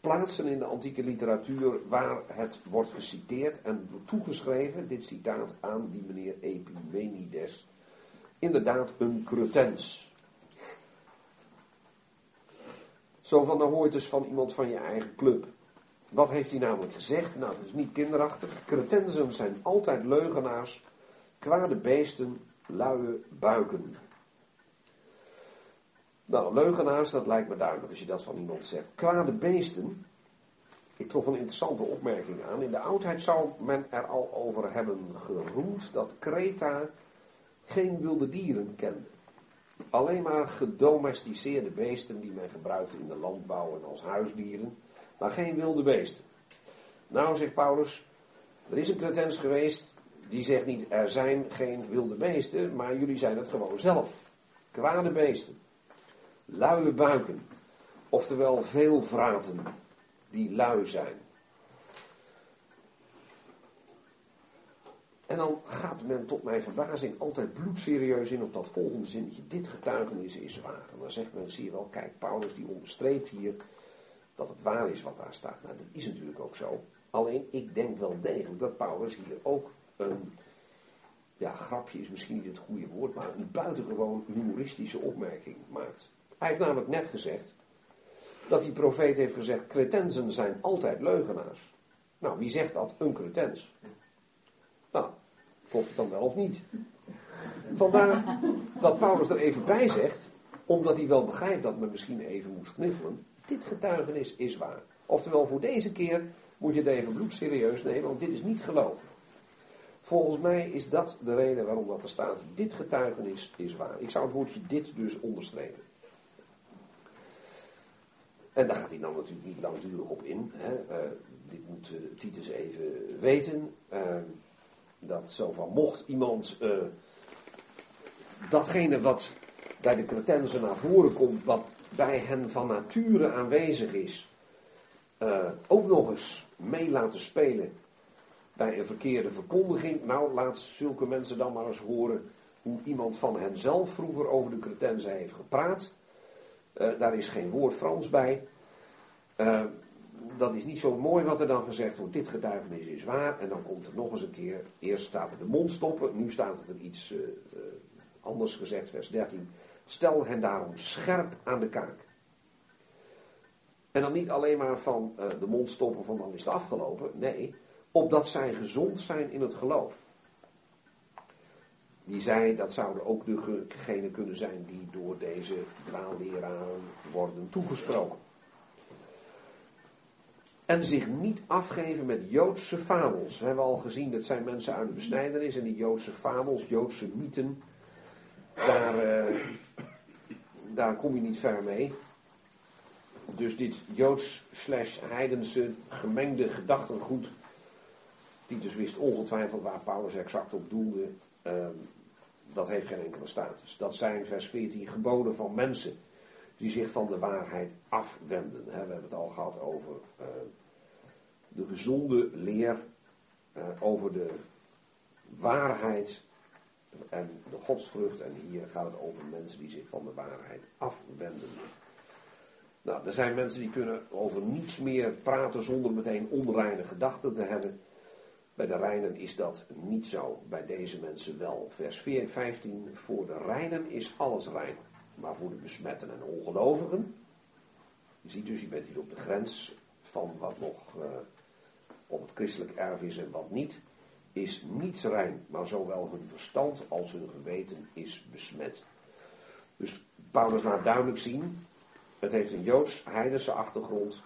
plaatsen in de antieke literatuur waar het wordt geciteerd en toegeschreven, dit citaat, aan die meneer Epimenides. Inderdaad, een cretens. Zo van, dan hoort dus van iemand van je eigen club. Wat heeft hij namelijk gezegd? Nou, dat is niet kinderachtig. Cretensen zijn altijd leugenaars, kwade beesten, luie buiken. Nou, leugenaars, dat lijkt me duidelijk als je dat van iemand zegt. Kwade beesten, ik trof een interessante opmerking aan. In de oudheid zou men er al over hebben geroemd dat Kreta geen wilde dieren kende. Alleen maar gedomesticeerde beesten die men gebruikt in de landbouw en als huisdieren, maar geen wilde beesten. Nou, zegt Paulus, er is een cretens geweest die zegt niet er zijn geen wilde beesten, maar jullie zijn het gewoon zelf. Kwade beesten, luie buiken, oftewel veel vraten die lui zijn. En dan gaat men tot mijn verbazing altijd bloedserieus in op dat volgende zinnetje. Dit getuigenis is waar. En dan zegt men, zie je wel, kijk, Paulus die onderstreept hier dat het waar is wat daar staat. Nou, dat is natuurlijk ook zo. Alleen, ik denk wel degelijk dat Paulus hier ook een, ja, grapje is misschien niet het goede woord, maar een buitengewoon humoristische opmerking maakt. Hij heeft namelijk net gezegd dat die profeet heeft gezegd, cretensen zijn altijd leugenaars. Nou, wie zegt dat? Een cretens. Nou, klopt het dan wel of niet? Vandaar dat Paulus er even bij zegt, omdat hij wel begrijpt dat men misschien even moest kniffelen. Dit getuigenis is waar. Oftewel, voor deze keer moet je het even bloedserieus nemen, want dit is niet geloven. Volgens mij is dat de reden waarom dat er staat. Dit getuigenis is waar. Ik zou het woordje dit dus onderstrepen. En daar gaat hij dan natuurlijk niet langdurig op in. Hè. Uh, dit moet uh, Titus even weten. Uh, dat zo van mocht iemand datgene wat bij de Cretensen naar voren komt, wat bij hen van nature aanwezig is, ook nog eens mee laten spelen bij een verkeerde verkondiging. Nou, laat zulke mensen dan maar eens horen hoe iemand van hen zelf vroeger over de Cretensen heeft gepraat. Uh, daar is geen woord Frans bij. Uh, dat is niet zo mooi wat er dan gezegd wordt. Dit getuigenis is waar. En dan komt er nog eens een keer. Eerst staat er de mond stoppen. Nu staat er iets uh, anders gezegd, vers 13. Stel hen daarom scherp aan de kaak. En dan niet alleen maar van de mond stoppen van dan is het afgelopen. Nee, opdat zij gezond zijn in het geloof. Die zij, dat zouden ook degenen kunnen zijn die door deze dwaalleraren worden toegesproken. En zich niet afgeven met Joodse fabels. We hebben al gezien, dat zijn mensen uit de besnijdenis en die Joodse fabels, Joodse mythen. Daar, uh, daar kom je niet ver mee. Dus dit Joods slash heidense gemengde gedachtengoed Titus wist ongetwijfeld waar Paulus exact op doelde. Uh, dat heeft geen enkele status. Dat zijn vers 14 geboden van mensen die zich van de waarheid afwenden. we hebben het al gehad over uh, de gezonde leer, uh, over de waarheid en de godsvrucht. En hier gaat het over mensen die zich van de waarheid afwenden. Nou, er zijn mensen die kunnen over niets meer praten zonder meteen onreine gedachten te hebben. Bij de reinen is dat niet zo, bij deze mensen wel. Vers 15, voor de reinen is alles rein, maar voor de besmetten en ongelovigen, je ziet dus, je bent hier op de grens van wat nog uh, op het christelijk erf is en wat niet, is niets rein, maar zowel hun verstand als hun geweten is besmet. Dus Paulus laat duidelijk zien, het heeft een joods-heidense achtergrond.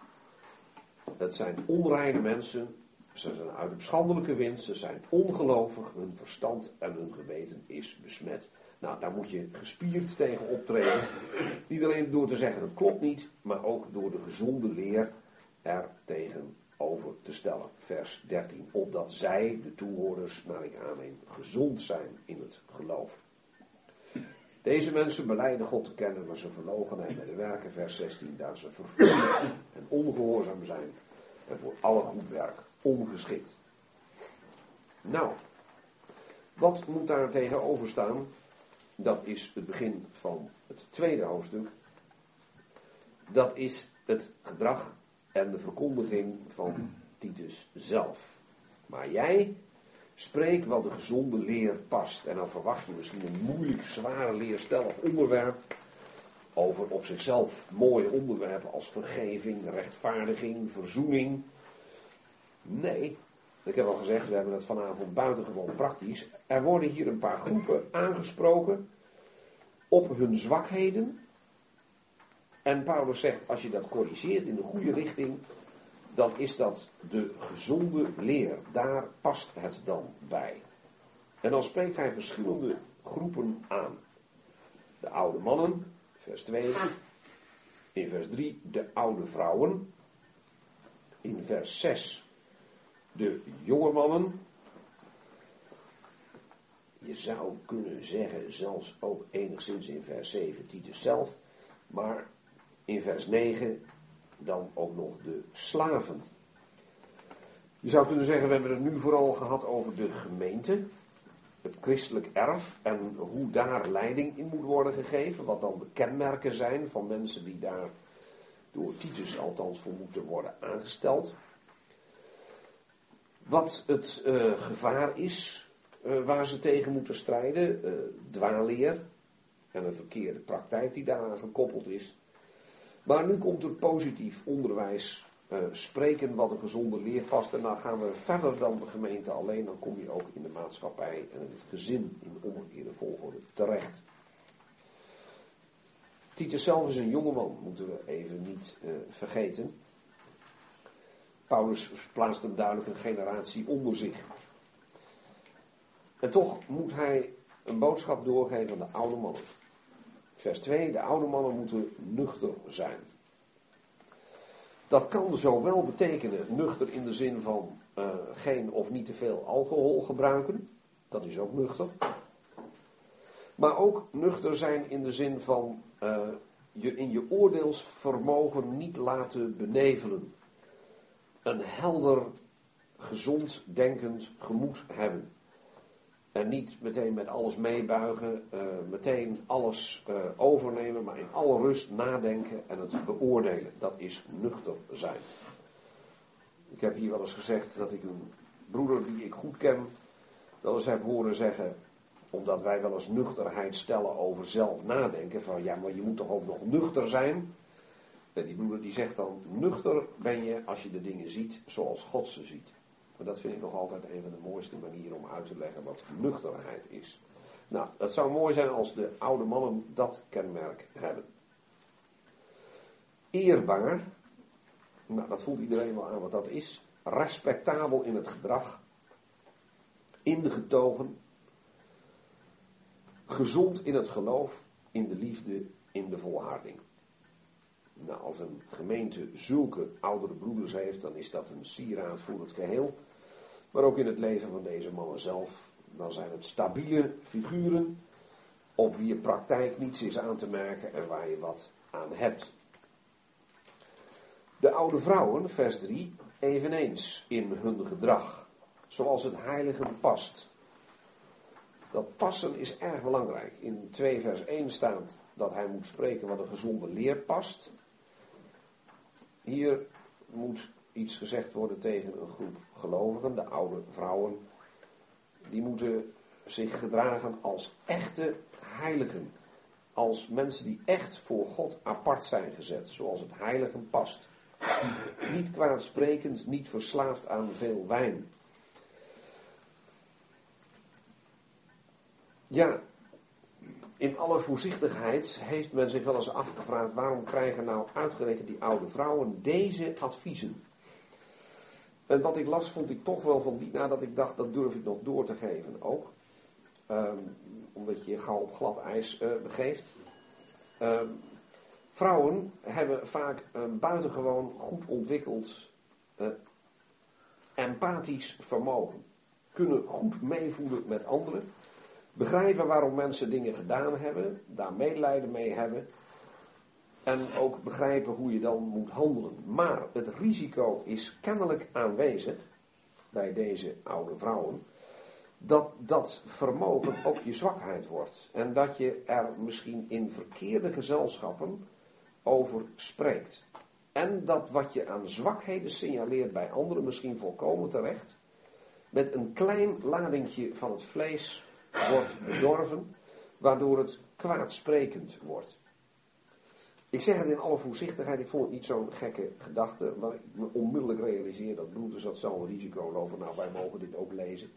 Het zijn onreine mensen ze zijn uit op schandelijke winst, ze zijn ongelovig, hun verstand en hun geweten is besmet. Nou, daar moet je gespierd tegen optreden. Niet alleen door te zeggen het klopt niet, maar ook door de gezonde leer er tegenover te stellen. Vers 13. Opdat zij, de toehoorders, naar ik aanneem, gezond zijn in het geloof. Deze mensen beleiden God te kennen, maar ze verlogen hem bij de werken. Vers 16. Daar ze vervuld en ongehoorzaam zijn en voor alle goed werk ongeschikt. Nou, wat moet daar tegenover staan? Dat is het begin van het tweede hoofdstuk. Dat is het gedrag en de verkondiging van Titus zelf. Maar jij spreekt wat de gezonde leer past. En dan verwacht je misschien een moeilijk, zware leerstellig onderwerp. Over op zichzelf mooie onderwerpen als vergeving, rechtvaardiging, verzoening. Nee, ik heb al gezegd, we hebben het vanavond buitengewoon praktisch. Er worden hier een paar groepen aangesproken op hun zwakheden. En Paulus zegt, als je dat corrigeert in de goede richting, dan is dat de gezonde leer. Daar past het dan bij. En dan spreekt hij verschillende groepen aan. De oude mannen, vers 2. In vers 3 de oude vrouwen. In vers 6 de jonge mannen. Je zou kunnen zeggen, zelfs ook enigszins in vers 7 Titus zelf. Maar in vers 9 dan ook nog de slaven. Je zou kunnen zeggen, we hebben het nu vooral gehad over de gemeente, het christelijk erf en hoe daar leiding in moet worden gegeven. Wat dan de kenmerken zijn van mensen die daar door Titus althans voor moeten worden aangesteld. Wat het uh, gevaar is uh, waar ze tegen moeten strijden, uh, dwaalleer en een verkeerde praktijk die daaraan gekoppeld is. Maar nu komt er positief onderwijs, spreken wat een gezonde leer past. En dan gaan we verder dan de gemeente alleen. Dan kom je ook in de maatschappij en het gezin in omgekeerde volgorde terecht. Titus zelf is een jongeman, moeten we even niet vergeten. Paulus plaatst hem duidelijk een generatie onder zich. En toch moet hij een boodschap doorgeven aan de oude mannen. Vers 2, de oude mannen moeten nuchter zijn. Dat kan zowel betekenen nuchter in de zin van uh, geen of niet te veel alcohol gebruiken. Dat is ook nuchter. Maar ook nuchter zijn in de zin van uh, je in je oordeelsvermogen niet laten benevelen. Een helder, gezond denkend gemoed hebben. En niet meteen met alles meebuigen, uh, meteen alles uh, overnemen, maar in alle rust nadenken en het beoordelen. Dat is nuchter zijn. Ik heb hier wel eens gezegd dat ik een broeder die ik goed ken, wel eens heb horen zeggen, omdat wij wel eens nuchterheid stellen over zelf nadenken, van ja, maar je moet toch ook nog nuchter zijn. En die broeder die zegt dan, nuchter ben je als je de dingen ziet zoals God ze ziet. En dat vind ik nog altijd een van de mooiste manieren om uit te leggen wat nuchterheid is. Nou, het zou mooi zijn als de oude mannen dat kenmerk hebben. Eerbaar, nou dat voelt iedereen wel aan wat dat is. Respectabel in het gedrag, in de getogen, gezond in het geloof, in de liefde, in de volharding. Nou, als een gemeente zulke oudere broeders heeft, dan is dat een sieraad voor het geheel. Maar ook in het leven van deze mannen zelf, dan zijn het stabiele figuren op wie je praktijk niets is aan te merken en waar je wat aan hebt. De oude vrouwen, vers 3, eveneens in hun gedrag, zoals het heilige past. Dat passen is erg belangrijk. In 2 vers 1 staat dat hij moet spreken wat een gezonde leer past. Hier moet iets gezegd worden tegen een groep gelovigen, de oude vrouwen. Die moeten zich gedragen als echte heiligen. Als mensen die echt voor God apart zijn gezet, zoals het heiligen past. Niet kwaadsprekend, niet verslaafd aan veel wijn. Ja, in alle voorzichtigheid heeft men zich wel eens afgevraagd: waarom krijgen nou uitgerekend die oude vrouwen deze adviezen? En wat ik las vond ik toch wel van die nadat ik dacht dat durf ik nog door te geven ook. Um, omdat je je gauw op glad ijs uh, begeeft. Um, vrouwen hebben vaak een buitengewoon goed ontwikkeld uh, empathisch vermogen. Kunnen goed meevoelen met anderen. Begrijpen waarom mensen dingen gedaan hebben. Daar medelijden mee hebben. En ook begrijpen hoe je dan moet handelen. Maar het risico is kennelijk aanwezig bij deze oude vrouwen. Dat dat vermogen ook je zwakheid wordt. En dat je er misschien in verkeerde gezelschappen over spreekt. En dat wat je aan zwakheden signaleert bij anderen, misschien volkomen terecht, met een klein ladingje van het vlees wordt bedorven, waardoor het kwaadsprekend wordt. Ik zeg het in alle voorzichtigheid, ik vond het niet zo'n gekke gedachte, maar ik me onmiddellijk realiseer dat broeders dat een risico lopen. Nou, wij mogen dit ook lezen.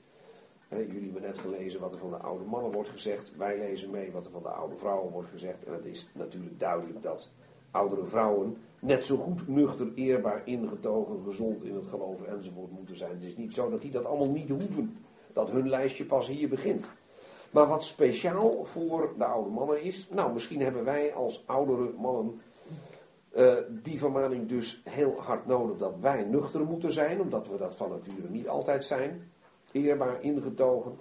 jullie hebben net gelezen wat er van de oude mannen wordt gezegd. Wij lezen mee wat er van de oude vrouwen wordt gezegd. En het is natuurlijk duidelijk dat oudere vrouwen net zo goed nuchter, eerbaar, ingetogen, gezond in het geloven enzovoort moeten zijn. Het is niet zo dat die dat allemaal niet hoeven. Dat hun lijstje pas hier begint. Maar wat speciaal voor de oude mannen is, nou misschien hebben wij als oudere mannen uh, die vermaning dus heel hard nodig dat wij nuchter moeten zijn, omdat we dat van nature niet altijd zijn. Eerbaar, ingetogen.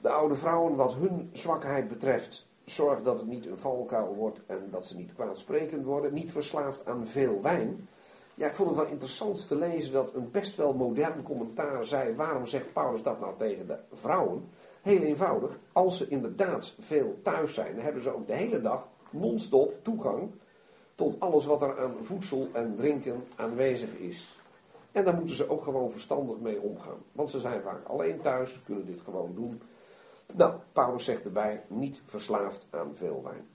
De oude vrouwen, wat hun zwakheid betreft, zorg dat het niet een valkuil wordt en dat ze niet kwaadsprekend worden. Niet verslaafd aan veel wijn. Ja, ik vond het wel interessant te lezen dat een best wel modern commentaar zei: waarom zegt Paulus dat nou tegen de vrouwen? Heel eenvoudig, als ze inderdaad veel thuis zijn, dan hebben ze ook de hele dag non-stop toegang tot alles wat er aan voedsel en drinken aanwezig is. En daar moeten ze ook gewoon verstandig mee omgaan. Want ze zijn vaak alleen thuis, kunnen dit gewoon doen. Nou, Paulus zegt erbij, niet verslaafd aan veel wijn.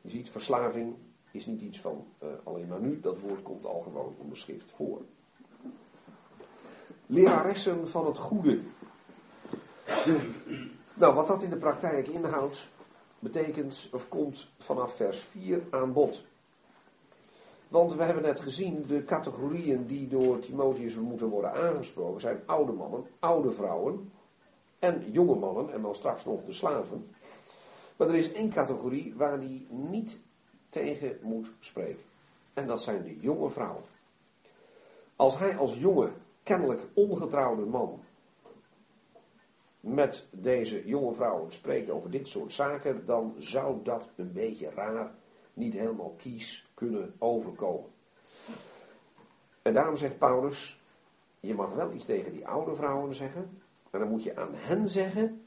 Je ziet, verslaving is niet iets van uh, alleen maar nu, dat woord komt al gewoon in schrift voor. Leraressen van het goede. nou, wat dat in de praktijk inhoudt, betekent of komt vanaf vers 4 aan bod. Want we hebben net gezien, de categorieën die door Timotheus moeten worden aangesproken zijn oude mannen, oude vrouwen en jonge mannen en dan straks nog de slaven. Maar er is één categorie waar hij niet tegen moet spreken. En dat zijn de jonge vrouwen. Als hij als jonge, kennelijk ongetrouwde man met deze jonge vrouwen spreekt over dit soort zaken, dan zou dat een beetje raar, niet helemaal kies kunnen overkomen. En daarom zegt Paulus, je mag wel iets tegen die oude vrouwen zeggen, maar dan moet je aan hen zeggen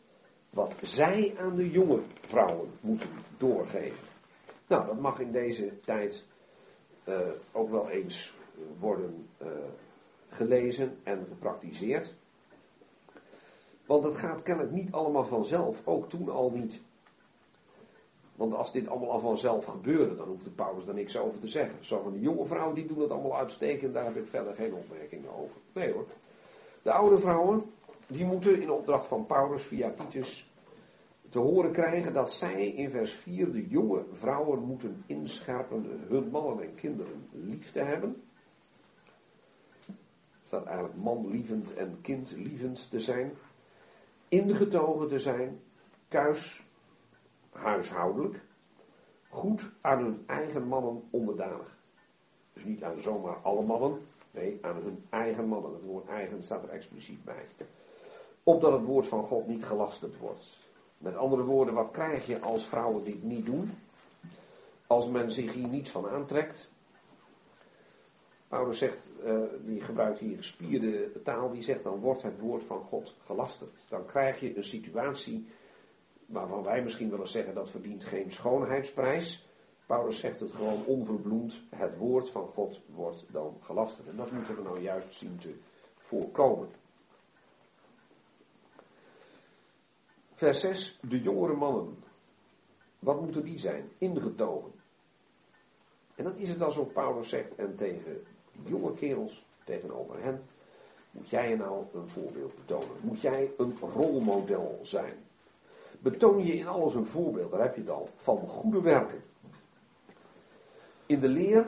wat zij aan de jonge vrouwen moeten doorgeven. Nou, dat mag in deze tijd uh, ook wel eens worden uh, gelezen en gepraktiseerd. Want het gaat kennelijk niet allemaal vanzelf, ook toen al niet. Want als dit allemaal al vanzelf gebeurde, dan hoeft de Paulus daar niks over te zeggen. Zo van de jonge vrouwen, die doen het allemaal uitstekend, daar heb ik verder geen opmerkingen over. Nee hoor. De oude vrouwen, die moeten in opdracht van Paulus via Titus te horen krijgen dat zij in vers 4 de jonge vrouwen moeten inscherpen hun mannen en kinderen lief te hebben. Het staat eigenlijk manlievend en kindlievend te zijn. Ingetogen te zijn, kuis, huishoudelijk, goed aan hun eigen mannen onderdanig. Dus niet aan zomaar alle mannen, nee, aan hun eigen mannen. Het woord eigen staat er expliciet bij. Opdat het woord van God niet gelasterd wordt. Met andere woorden, wat krijg je als vrouwen dit niet doen? Als men zich hier niet van aantrekt. Paulus zegt, uh, die gebruikt hier gespierde taal, die zegt dan wordt het woord van God gelasterd. Dan krijg je een situatie waarvan wij misschien willen zeggen dat verdient geen schoonheidsprijs. Paulus zegt het gewoon onverbloemd, het woord van God wordt dan gelasterd. En dat moeten we nou juist zien te voorkomen. Vers 6, de jongere mannen. Wat moeten die zijn? Ingetogen. En dan is het alsof Paulus zegt, en tegen jonge kerels, tegenover hen, moet jij je nou een voorbeeld betonen. Moet jij een rolmodel zijn. Betoon je in alles een voorbeeld, daar heb je het al, van goede werken. In de leer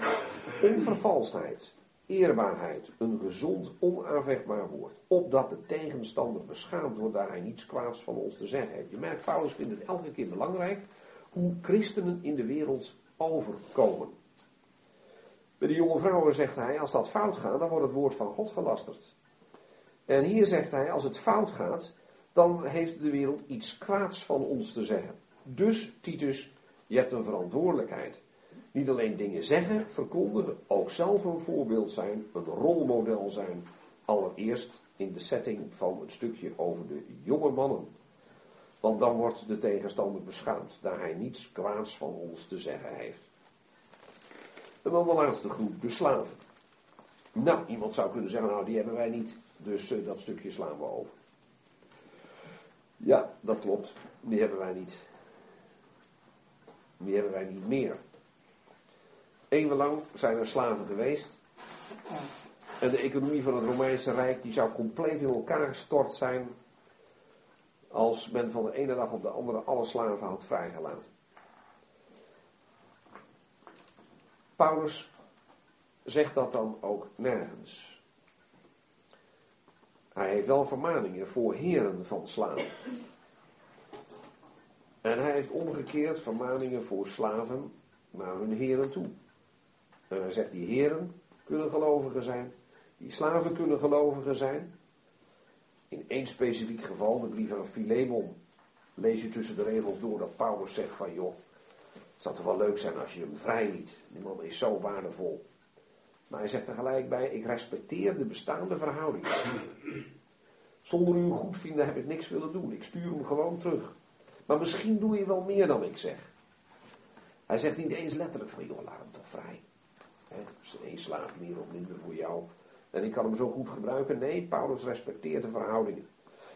onvervalsheid, eerbaarheid, een gezond, onaanvechtbaar woord. Opdat de tegenstander beschaamd wordt daar hij niets kwaads van ons te zeggen heeft. Je merkt, Paulus vindt het elke keer belangrijk hoe christenen in de wereld overkomen. Bij de jonge vrouwen zegt hij, als dat fout gaat, dan wordt het woord van God gelasterd. En hier zegt hij, als het fout gaat, dan heeft de wereld iets kwaads van ons te zeggen. Dus, Titus, je hebt een verantwoordelijkheid. Niet alleen dingen zeggen, verkondigen, ook zelf een voorbeeld zijn, een rolmodel zijn. Allereerst in de setting van het stukje over de jonge mannen. Want dan wordt de tegenstander beschaamd, daar hij niets kwaads van ons te zeggen heeft. En dan de laatste groep, de slaven. Nou, iemand zou kunnen zeggen, nou die hebben wij niet, dus uh, dat stukje slaan we over. Ja, dat klopt. Die hebben wij niet. Die hebben wij niet meer. Eeuwenlang zijn er slaven geweest. En de economie van het Romeinse Rijk die zou compleet in elkaar gestort zijn als men van de ene dag op de andere alle slaven had vrijgelaten. Paulus zegt dat dan ook nergens. Hij heeft wel vermaningen voor heren van slaven. En hij heeft omgekeerd vermaningen voor slaven naar hun heren toe. En hij zegt, die heren kunnen gelovigen zijn, die slaven kunnen gelovigen zijn. In één specifiek geval, de brief aan Philemon, lees je tussen de regels door dat Paulus zegt van joh, zou toch wel leuk zijn als je hem vrij liet. Die man is zo waardevol. Maar hij zegt tegelijk bij, ik respecteer de bestaande verhoudingen. Zonder uw goedvinden heb ik niks willen doen. Ik stuur hem gewoon terug. Maar misschien doe je wel meer dan ik zeg. Hij zegt niet eens letterlijk van, joh, laat hem toch vrij. Is één slaaf meer of minder voor jou. En ik kan hem zo goed gebruiken. Nee, Paulus respecteert de verhoudingen.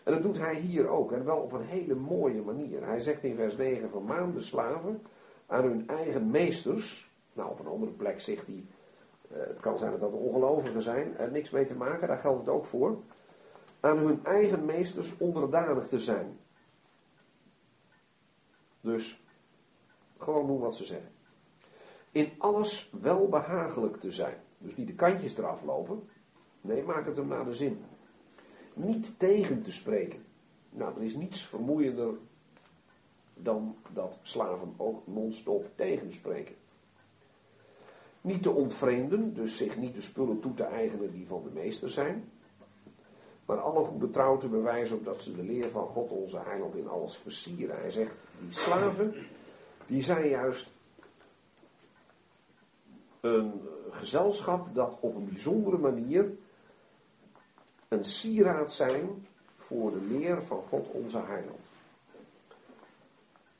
En dat doet hij hier ook. En wel op een hele mooie manier. Hij zegt in vers 9, vermaan de slaven aan hun eigen meesters. Nou, op een andere plek zegt hij, eh, het kan zijn dat dat ongelovigen zijn. Er niks mee te maken, daar geldt het ook voor. Aan hun eigen meesters onderdanig te zijn. Dus gewoon doen wat ze zeggen. In alles wel behagelijk te zijn. Dus niet de kantjes eraf lopen. Nee, maak het hem naar de zin. Niet tegen te spreken. Nou, er is niets vermoeiender dan dat slaven ook non-stop tegenspreken. Niet te ontvreemden, dus zich niet de spullen toe te eigenen die van de meester zijn. Maar alle goede trouw te bewijzen opdat ze de leer van God onze heiland in alles versieren. Hij zegt, die slaven, die zijn juist een gezelschap dat op een bijzondere manier een sieraad zijn voor de leer van God onze heiland.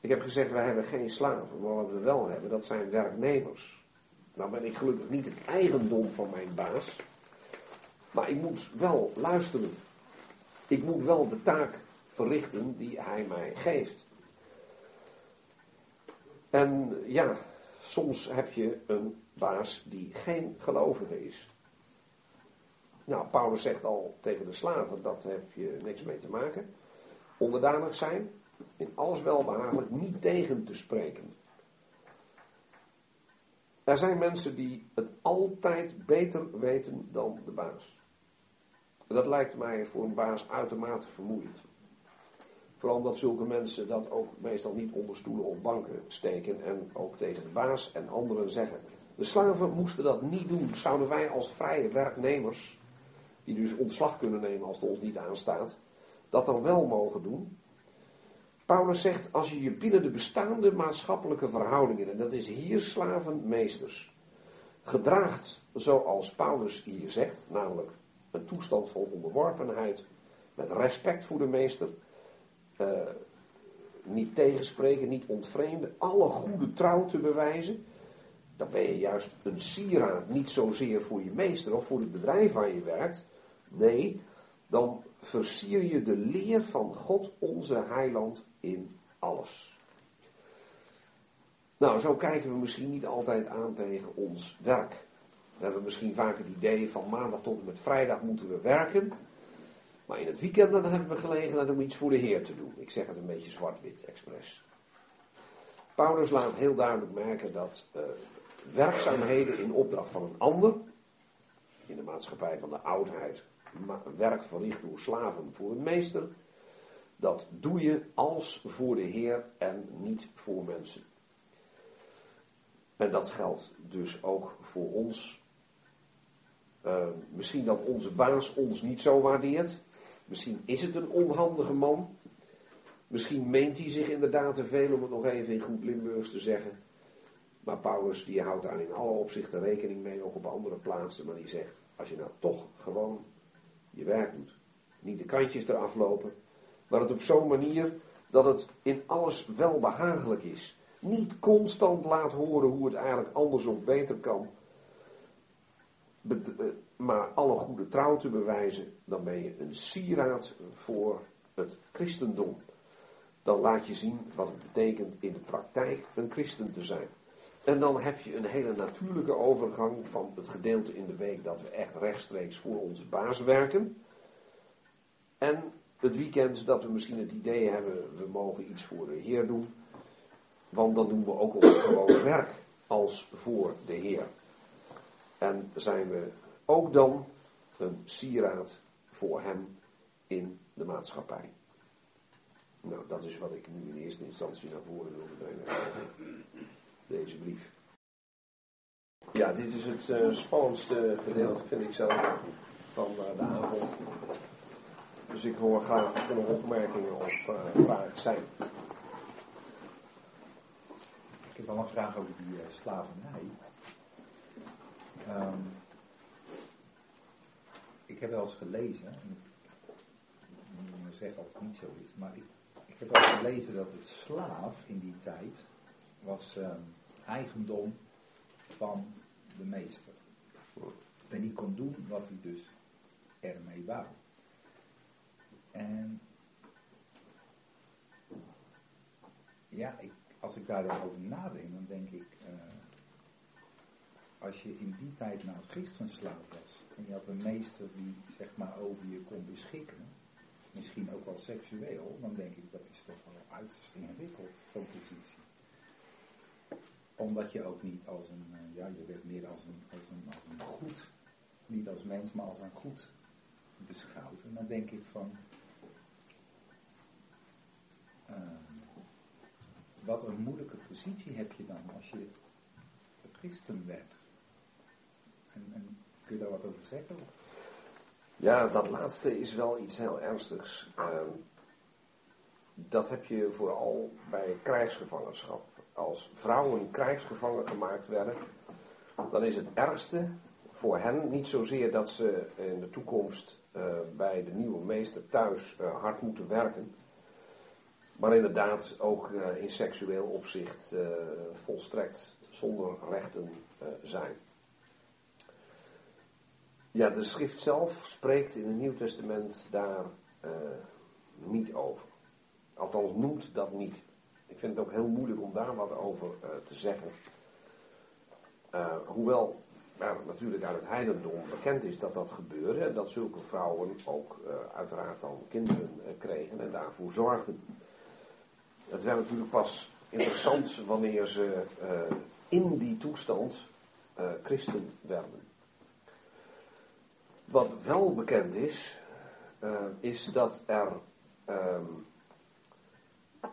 Ik heb gezegd, wij hebben geen slaven, maar wat we wel hebben, dat zijn werknemers. Nou ben ik gelukkig niet het eigendom van mijn baas, maar ik moet wel luisteren. Ik moet wel de taak verrichten die hij mij geeft. En ja, soms heb je een baas die geen gelovige is. Nou, Paulus zegt al tegen de slaven, dat heb je niks mee te maken. Onderdanig zijn, in alles welbehagelijk, niet tegen te spreken. Er zijn mensen die het altijd beter weten dan de baas. En dat lijkt mij voor een baas uitermate vermoeiend. Vooral omdat zulke mensen dat ook meestal niet onder stoelen of banken steken en ook tegen de baas en anderen zeggen. De slaven moesten dat niet doen. Zouden wij als vrije werknemers, die dus ontslag kunnen nemen als het ons niet aanstaat, dat dan wel mogen doen? Paulus zegt, als je je binnen de bestaande maatschappelijke verhoudingen, en dat is hier slavenmeesters, gedraagt zoals Paulus hier zegt, namelijk een toestand van onderworpenheid, met respect voor de meester, uh, niet tegenspreken, niet ontvreemden, alle goede trouw te bewijzen, dan ben je juist een sieraad, niet zozeer voor je meester of voor het bedrijf waar je werkt. Nee, dan versier je de leer van God onze heiland in alles. Nou, zo kijken we misschien niet altijd aan tegen ons werk. We hebben misschien vaak het idee van maandag tot en met vrijdag moeten we werken. Maar in het weekend dan hebben we gelegenheid om iets voor de Heer te doen. Ik zeg het een beetje zwart-wit expres. Paulus laat heel duidelijk merken dat uh, werkzaamheden in opdracht van een ander, in de maatschappij van de oudheid, werk verricht door slaven voor een meester, dat doe je als voor de Heer en niet voor mensen. En dat geldt dus ook voor ons. Uh, misschien dat onze baas ons niet zo waardeert. Misschien is het een onhandige man. Misschien meent hij zich inderdaad te veel, om het nog even in goed Limburgs te zeggen. Maar Paulus die houdt daar in alle opzichten rekening mee, ook op andere plaatsen. Maar die zegt, als je nou toch gewoon je werk doet. Niet de kantjes eraf lopen. Maar het op zo'n manier dat het in alles wel behagelijk is. Niet constant laat horen hoe het eigenlijk anders of beter kan. Eh, maar alle goede trouw te bewijzen, dan ben je een sieraad voor het christendom. Dan laat je zien wat het betekent in de praktijk een christen te zijn. En dan heb je een hele natuurlijke overgang van het gedeelte in de week dat we echt rechtstreeks voor onze baas werken. En het weekend dat we misschien het idee hebben, we mogen iets voor de Heer doen. Want dan doen we ook ons gewoon werk als voor de Heer. En zijn we ook dan een sieraad voor Hem in de maatschappij. Nou, dat is wat ik nu in eerste instantie naar voren wilde brengen. Deze brief. Ja, dit is het uh, spannendste gedeelte, vind ik zelf, van uh, de avond. Dus ik hoor graag of er opmerkingen of uh, vragen zijn. Ik heb wel een vraag over die slavernij. Um, ik heb wel eens gelezen, en ik moet zeggen of het niet zo is, maar ik, ik heb wel gelezen dat het slaaf in die tijd was um, eigendom van de meester. En die kon doen wat hij dus ermee wou. En ja, ik, als ik daarover nadenk, dan denk ik, uh, als je in die tijd nou christenslaaf was, en je had een meester die zeg maar over je kon beschikken, misschien ook wel seksueel, dan denk ik dat is toch wel uiterst ingewikkeld, zo'n positie omdat je ook niet als een, uh, ja, je werd meer als een, als, een, als een goed, niet als mens, maar als een goed beschouwd. En dan denk ik van, uh, wat een moeilijke positie heb je dan als je christen werd. En, en, kun je daar wat over zeggen? Ja, dat laatste is wel iets heel ernstigs. Uh, dat heb je vooral bij krijgsgevangenschap als vrouwen krijgsgevangen gemaakt werden, dan is het ergste voor hen niet zozeer dat ze in de toekomst uh, bij de nieuwe meester thuis uh, hard moeten werken, maar inderdaad ook uh, in seksueel opzicht volstrekt zonder rechten zijn. Ja, de schrift zelf spreekt in het Nieuw Testament daar niet over. Althans noemt dat niet. Ik vind het ook heel moeilijk om daar wat over te zeggen. Hoewel er natuurlijk uit het heidendom bekend is dat dat gebeurde. En dat zulke vrouwen ook uiteraard dan kinderen kregen en daarvoor zorgden. Het werd natuurlijk pas interessant wanneer ze in die toestand christen werden. Wat wel bekend is, is dat er ehm,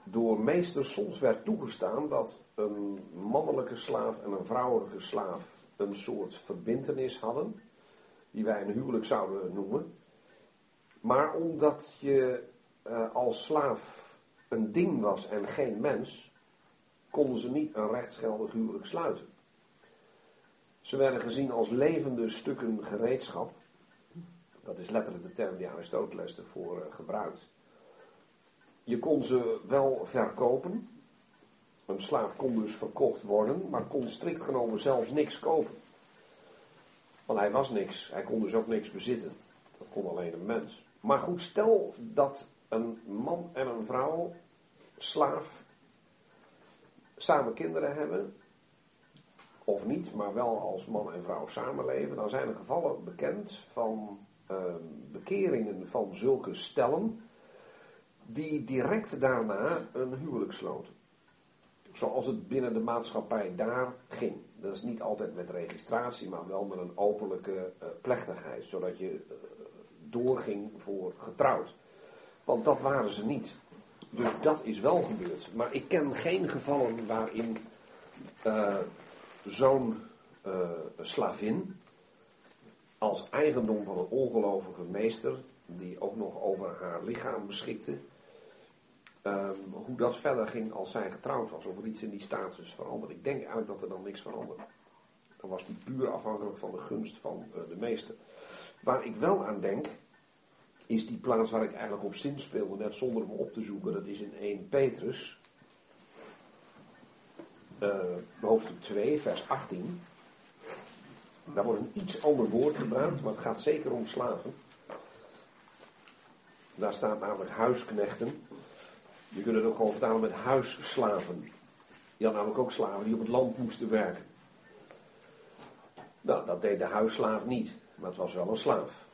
door meesters soms werd toegestaan dat een mannelijke slaaf en een vrouwelijke slaaf een soort verbintenis hadden, die wij een huwelijk zouden noemen. Maar omdat je als slaaf een ding was en geen mens, konden ze niet een rechtsgeldig huwelijk sluiten. Ze werden gezien als levende stukken gereedschap. Dat is letterlijk de term die Aristoteles ervoor uh, gebruikt. Je kon ze wel verkopen. Een slaaf kon dus verkocht worden, maar kon strikt genomen zelfs niks kopen. Want hij was niks. Hij kon dus ook niks bezitten. Dat kon alleen een mens. Maar goed, stel dat een man en een vrouw, slaaf, samen kinderen hebben. Of niet, maar wel als man en vrouw samenleven. Dan zijn er gevallen bekend van uh, bekeringen van zulke stellen die direct daarna een huwelijk sloten. Zoals het binnen de maatschappij daar ging. Dat is niet altijd met registratie, maar wel met een openlijke uh, plechtigheid. Zodat je uh, doorging voor getrouwd. Want dat waren ze niet. Dus dat is wel gebeurd. Maar ik ken geen gevallen waarin uh, zo'n slavin als eigendom van een ongelovige meester, die ook nog over haar lichaam beschikte, Um, hoe dat verder ging als zij getrouwd was. Of er iets in die status veranderde. Ik denk eigenlijk dat er dan niks veranderde. Dan was die puur afhankelijk van de gunst van uh, de meester. Waar ik wel aan denk, is die plaats waar ik eigenlijk op zin speelde, net zonder hem op te zoeken. Dat is in 1 Petrus, uh, hoofdstuk 2, vers 18. Daar wordt een iets ander woord gebruikt, maar het gaat zeker om slaven. Daar staat namelijk huisknechten. Je kunt het ook gewoon vertalen met huisslaven. Je had namelijk ook slaven die op het land moesten werken. Nou, dat deed de huisslaaf niet, maar het was wel een slaaf.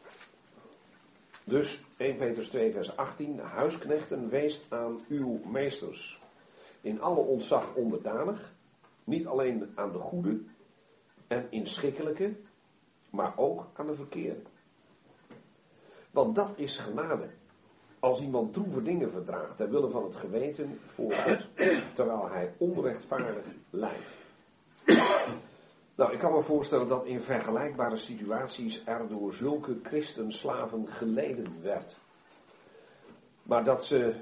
Dus 1 Petrus 2 vers 18, huisknechten weest aan uw meesters. In alle ontzag onderdanig, niet alleen aan de goede en inschikkelijke, maar ook aan de verkeerde. Want dat is genade. als iemand droeve dingen verdraagt ter wille van het geweten voor terwijl hij onrechtvaardig lijdt. Nou, ik kan me voorstellen dat in vergelijkbare situaties er door zulke christenslaven geleden werd. Maar dat ze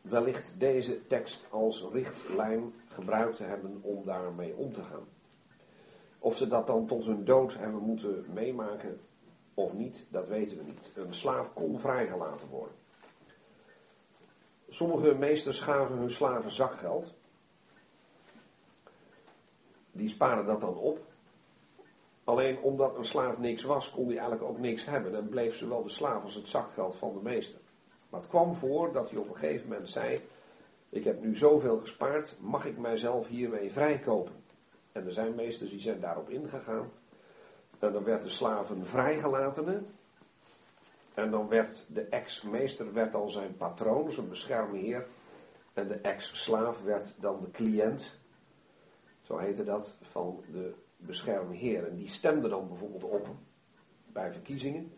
wellicht deze tekst als richtlijn gebruikt hebben om daarmee om te gaan. Of ze dat dan tot hun dood hebben moeten meemaken of niet, dat weten we niet. Een slaaf kon vrijgelaten worden. Sommige meesters gaven hun slaven zakgeld. Die sparen dat dan op. Alleen omdat een slaaf niks was, kon hij eigenlijk ook niks hebben. En bleef zowel de slaaf als het zakgeld van de meester. Maar het kwam voor dat hij op een gegeven moment zei: Ik heb nu zoveel gespaard, mag ik mijzelf hiermee vrijkopen? En er zijn meesters die zijn daarop ingegaan. En dan werd de slaven vrijgelatene. En dan werd de ex-meester werd dan zijn patroon, zijn beschermheer. En de ex-slaaf werd dan de cliënt. Zo heette dat, van de beschermheer. En die stemde dan bijvoorbeeld op bij verkiezingen.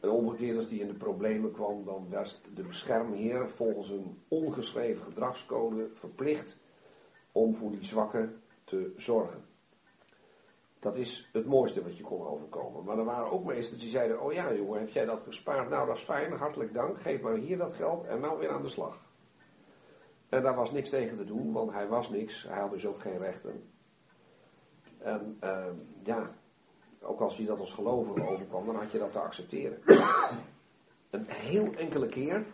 En omgekeerd, als die in de problemen kwam, dan werd de beschermheer volgens een ongeschreven gedragscode verplicht om voor die zwakken te zorgen. Dat is het mooiste wat je kon overkomen. Maar er waren ook meesters die zeiden: Oh ja, jongen, heb jij dat gespaard? Nou, dat is fijn, hartelijk dank. Geef maar hier dat geld en nou weer aan de slag. En daar was niks tegen te doen, want hij was niks. Hij had dus ook geen rechten. En uh, ja, ook als je dat als gelovige overkwam, dan had je dat te accepteren. Een heel enkele keer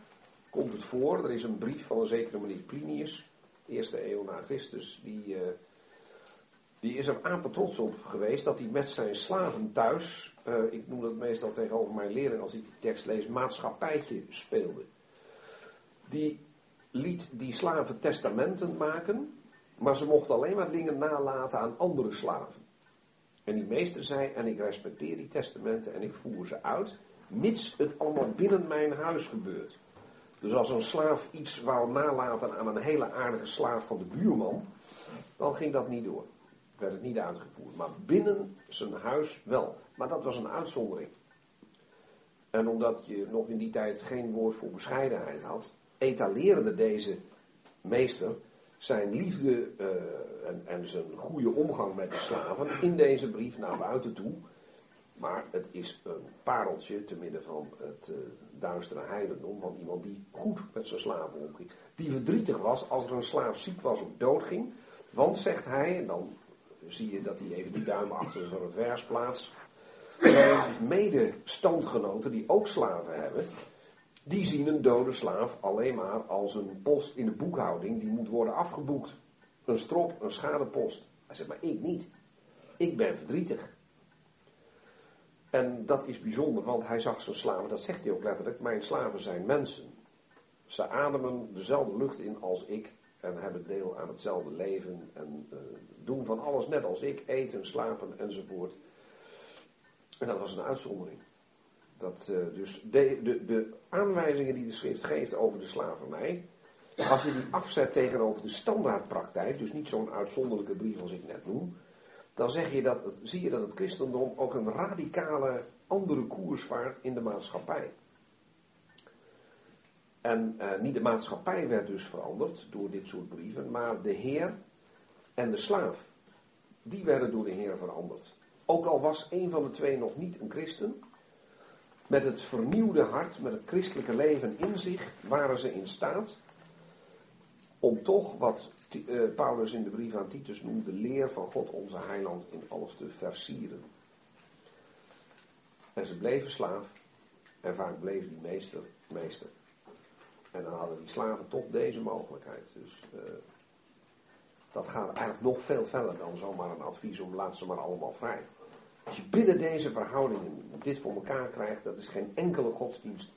komt het voor. Er is een brief van een zekere meneer Plinius, eerste eeuw na Christus, die. Uh, die is er apen trots op geweest dat hij met zijn slaven thuis, uh, ik noem dat meestal tegenover mijn leerling als ik die tekst lees, maatschappijtje speelde. Die liet die slaven testamenten maken, maar ze mochten alleen maar dingen nalaten aan andere slaven. En die meester zei, en ik respecteer die testamenten en ik voer ze uit, mits het allemaal binnen mijn huis gebeurt. Dus als een slaaf iets wou nalaten aan een hele aardige slaaf van de buurman, dan ging dat niet door werd het niet uitgevoerd. Maar binnen zijn huis wel. Maar dat was een uitzondering. En omdat je nog in die tijd geen woord voor bescheidenheid had, etaleerde deze meester zijn liefde uh, en, en, zijn goede omgang met de slaven in deze brief naar buiten toe. Maar het is een pareltje te midden van het uh, duistere heidendom van iemand die goed met zijn slaven omging. Die verdrietig was als er een slaaf ziek was of doodging. Want, zegt hij, en dan zie je dat hij even die duim achter zijn revers plaatst. Zijn medestandgenoten die ook slaven hebben, die zien een dode slaaf alleen maar als een post in de boekhouding die moet worden afgeboekt. Een strop, een schadepost. Hij zegt, maar ik niet. Ik ben verdrietig. En dat is bijzonder, want hij zag zijn slaven, dat zegt hij ook letterlijk, mijn slaven zijn mensen. Ze ademen dezelfde lucht in als ik en hebben deel aan hetzelfde leven en uh, doen van alles net als ik, eten, slapen enzovoort. En dat was een uitzondering. Dat, uh, dus de, de, de aanwijzingen die de schrift geeft over de slavernij, als je die afzet tegenover de standaardpraktijk, dus niet zo'n uitzonderlijke brief als ik net noem, dan zeg je dat zie je dat het christendom ook een radicale andere koers vaart in de maatschappij. En uh, niet de maatschappij werd dus veranderd door dit soort brieven, maar de Heer en de slaaf. Die werden door de Heer veranderd. Ook al was een van de twee nog niet een christen, met het vernieuwde hart, met het christelijke leven in zich, waren ze in staat om toch wat uh, Paulus in de brief aan Titus noemde, de leer van God onze heiland in alles te versieren. En ze bleven slaaf en vaak bleef die meester meester. En dan hadden die slaven toch deze mogelijkheid. Dus uh, dat gaat eigenlijk nog veel verder dan zomaar een advies om laat ze maar allemaal vrij. Als je binnen deze verhoudingen dit voor elkaar krijgt, dat is geen enkele godsdienst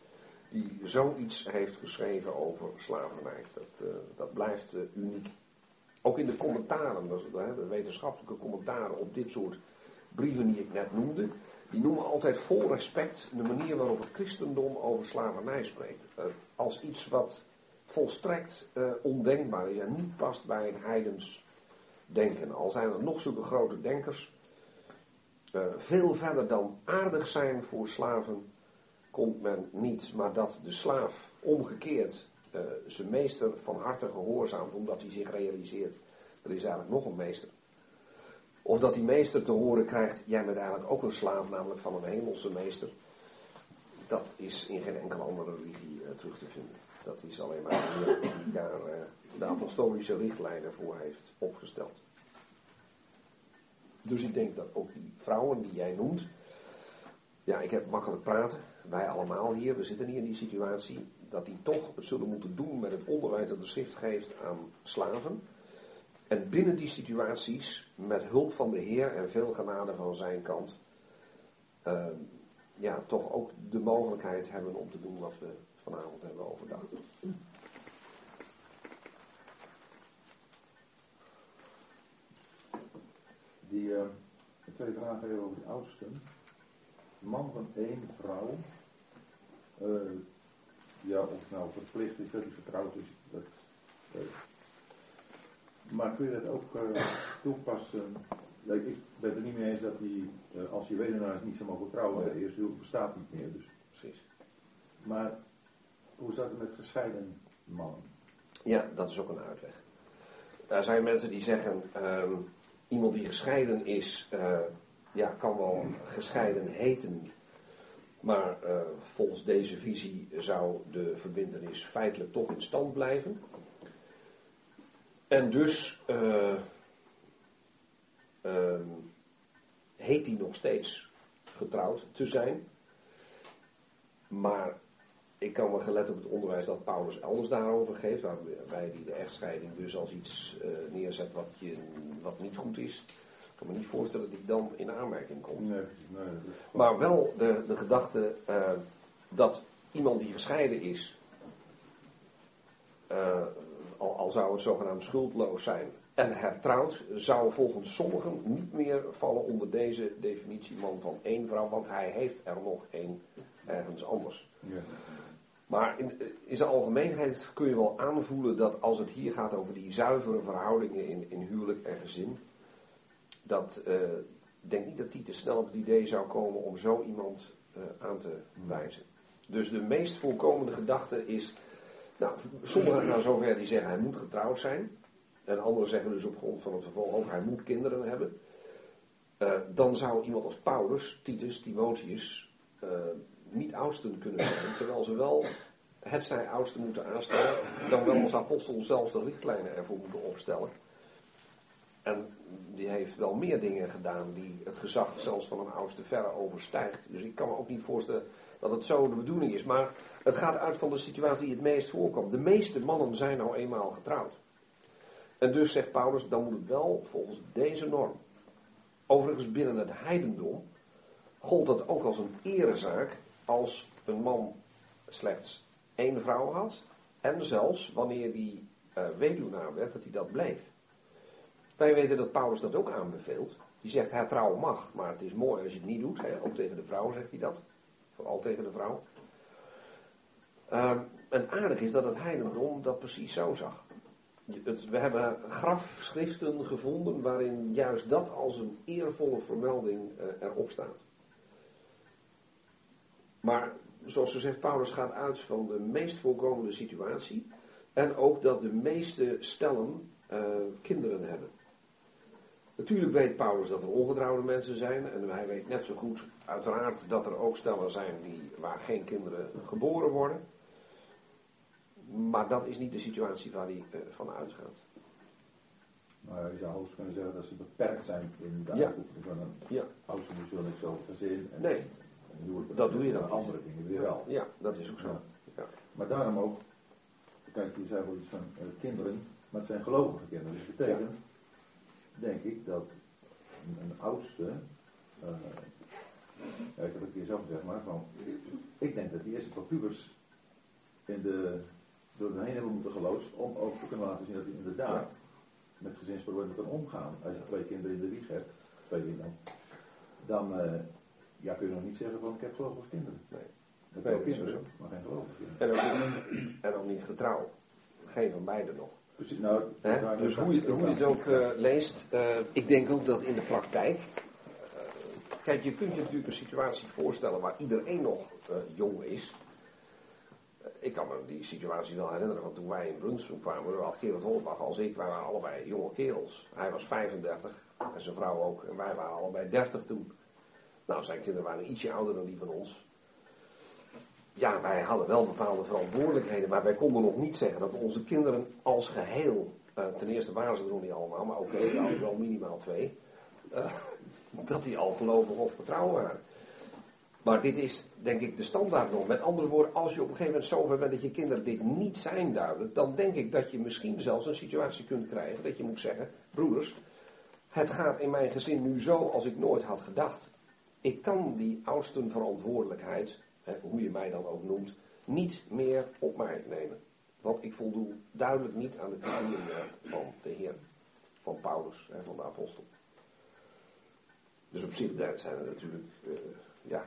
die zoiets heeft geschreven over slavernij. Dat, uh, dat blijft uh, uniek. Ook in de commentaren, de wetenschappelijke commentaren op dit soort brieven die ik net noemde, die noemen altijd vol respect de manier waarop het christendom over slavernij spreekt. Uh, als iets wat volstrekt ondenkbaar is en niet past bij een heidens denken. Al zijn er nog zulke grote denkers, veel verder dan aardig zijn voor slaven, komt men niet, maar dat de slaaf omgekeerd eh, zijn meester van harte gehoorzaamt, omdat hij zich realiseert, er is eigenlijk nog een meester. Of dat die meester te horen krijgt, jij bent eigenlijk ook een slaaf, namelijk van een hemelse meester. Dat is in geen enkele andere religie eh, terug te vinden. Dat is alleen maar die daar eh, de apostolische richtlijnen voor heeft opgesteld. Dus ik denk dat ook die vrouwen die jij noemt, ja, ik heb makkelijk praten, wij allemaal hier, we zitten niet in die situatie, dat die toch het zullen moeten doen met het onderwijs dat de schrift geeft aan slaven. En binnen die situaties, met hulp van de Heer en veel genade van zijn kant, uh, ja, toch ook de mogelijkheid hebben om te doen wat we vanavond hebben overdacht. Die uh, twee vragen over de oudsten. Man van één vrouw. Uh, ja, of nou verplicht is dat hij vertrouwd is, dat, uh, maar kun je dat ook uh, toepassen? ik ben het er niet mee eens dat hij, als je weduwnaar niet zou mogen trouwen, de eerste bestaat niet meer. Dus. Precies. Maar hoe zat het met gescheiden mannen? Ja, dat is ook een uitleg. Er zijn mensen die zeggen, um, iemand die gescheiden is, uh, ja, kan wel gescheiden heten. Maar uh, volgens deze visie zou de verbindenis feitelijk toch in stand blijven. En dus uh, uh, heet hij nog steeds getrouwd te zijn. Maar ik kan me gelet op het onderwijs dat Paulus elders daarover geeft, waarbij hij de echtscheiding dus als iets uh, neerzet wat, je, wat niet goed is. Ik kan me niet voorstellen dat hij dan in aanmerking komt. Nee, nee, maar wel de, de gedachte uh, dat iemand die gescheiden is, uh, al, al, zou het zogenaamd schuldloos zijn en hertrouwd, zou volgens sommigen niet meer vallen onder deze definitie man van één vrouw, want hij heeft er nog één ergens anders. Ja. Maar in, in zijn algemeenheid kun je wel aanvoelen dat als het hier gaat over die zuivere verhoudingen in, in huwelijk en gezin, dat uh, ik denk niet dat hij te snel op het idee zou komen om zo iemand uh, aan te wijzen. Dus de meest voorkomende gedachte is, nou, sommigen gaan zover die zeggen hij moet getrouwd zijn. En anderen zeggen dus op grond van het vervolg ook hij moet kinderen hebben. Uh, dan zou iemand als Paulus, Titus, Timotheus niet oudsten kunnen zijn. Terwijl ze wel het zij oudsten moeten aanstellen. Dan wel als apostel zelf de richtlijnen ervoor moeten opstellen. En die heeft wel meer dingen gedaan die het gezag zelfs van een oudste verre overstijgt. Dus ik kan me ook niet voorstellen dat het zo de bedoeling is. Maar het gaat uit van de situatie die het meest voorkomt. De meeste mannen zijn nou eenmaal getrouwd. En dus zegt Paulus, dan moet het wel volgens deze norm. Overigens binnen het heidendom gold dat ook als een erezaak als een man slechts één vrouw had. En zelfs wanneer die uh, weduwnaar werd, dat hij dat bleef. Wij weten dat Paulus dat ook aanbeveelt. Die zegt, hertrouwen mag, maar het is mooi als je het niet doet. Hè? Ook tegen de vrouw zegt hij dat. Vooral tegen de vrouw. Um, en aardig is dat het heidendom dat precies zo zag. We hebben grafschriften gevonden waarin juist dat als een eervolle vermelding uh, erop staat. Maar zoals ze zegt, Paulus gaat uit van de meest voorkomende situatie. En ook dat de meeste stellen uh, kinderen hebben. Natuurlijk weet Paulus dat er ongetrouwde mensen zijn. En hij weet net zo goed, uiteraard, dat er ook stellen zijn die, waar geen kinderen geboren worden. Maar dat is niet de situatie waar hij uh, van uitgaat. Maar je zou hoogst kunnen zeggen dat ze beperkt zijn in de Ja. uitvoering van een Ja, zo gezin. En, Nee. Dat doe je dan andere dingen weer wel. ja dat is ook zo. Ja. Maar daarom ook, kijk, je zei wel iets van eh, kinderen, maar het zijn gelovige kinderen. Dus dat betekent, denk ik, dat een, een oudste, eh, ja, ik heb het een keer zelf gezegd, maar van, ik denk dat die eerste paar pubers in de, door de heen hebben moeten geloosd om ook te kunnen laten zien dat hij inderdaad met gezinsproblemen kan omgaan. Als je twee kinderen in de wieg hebt, twee kinderen, dan eh, ja, kun je nog niet zeggen van ik heb gelovige kinderen. Nee. Ik heb Nee, wel dat is kinderen, zo. maar geen gelovige kinderen. En, ook niet, en ook niet getrouwd. Geen van beiden nog. Precies, nou, Dus hoe je, hoe je het ook eh, leest, eh, ik denk ook dat in de praktijk, eh, kijk, je kunt je natuurlijk een situatie voorstellen waar iedereen nog eh, jong is. Ik kan me die situatie wel herinneren van toen wij in Brunswick kwamen. Zowel Gerard Holbach als ik, wij waren allebei jonge kerels. Hij was 35 en zijn vrouw ook. En wij waren allebei 30 toen. Nou, zijn kinderen waren ietsje ouder dan die van ons. Ja, wij hadden wel bepaalde verantwoordelijkheden, maar wij konden nog niet zeggen dat onze kinderen als geheel, eh, ten eerste waren ze er nog niet allemaal, maar oké, okay, hadden wel minimaal twee, uh, dat die al gelovig of vertrouwen waren. Maar dit is denk ik de standaard nog. Met andere woorden, als je op een gegeven moment zover bent dat je kinderen dit niet zijn duidelijk, dan denk ik dat je misschien zelfs een situatie kunt krijgen dat je moet zeggen, broeders, het gaat in mijn gezin nu zo als ik nooit had gedacht. Ik kan die oudsten verantwoordelijkheid hoe je mij dan ook noemt, niet meer op mij nemen. Want ik voldoe duidelijk niet aan de criteria van de Heer, van Paulus en van de apostel. Dus op zich zijn er natuurlijk, uh, ja.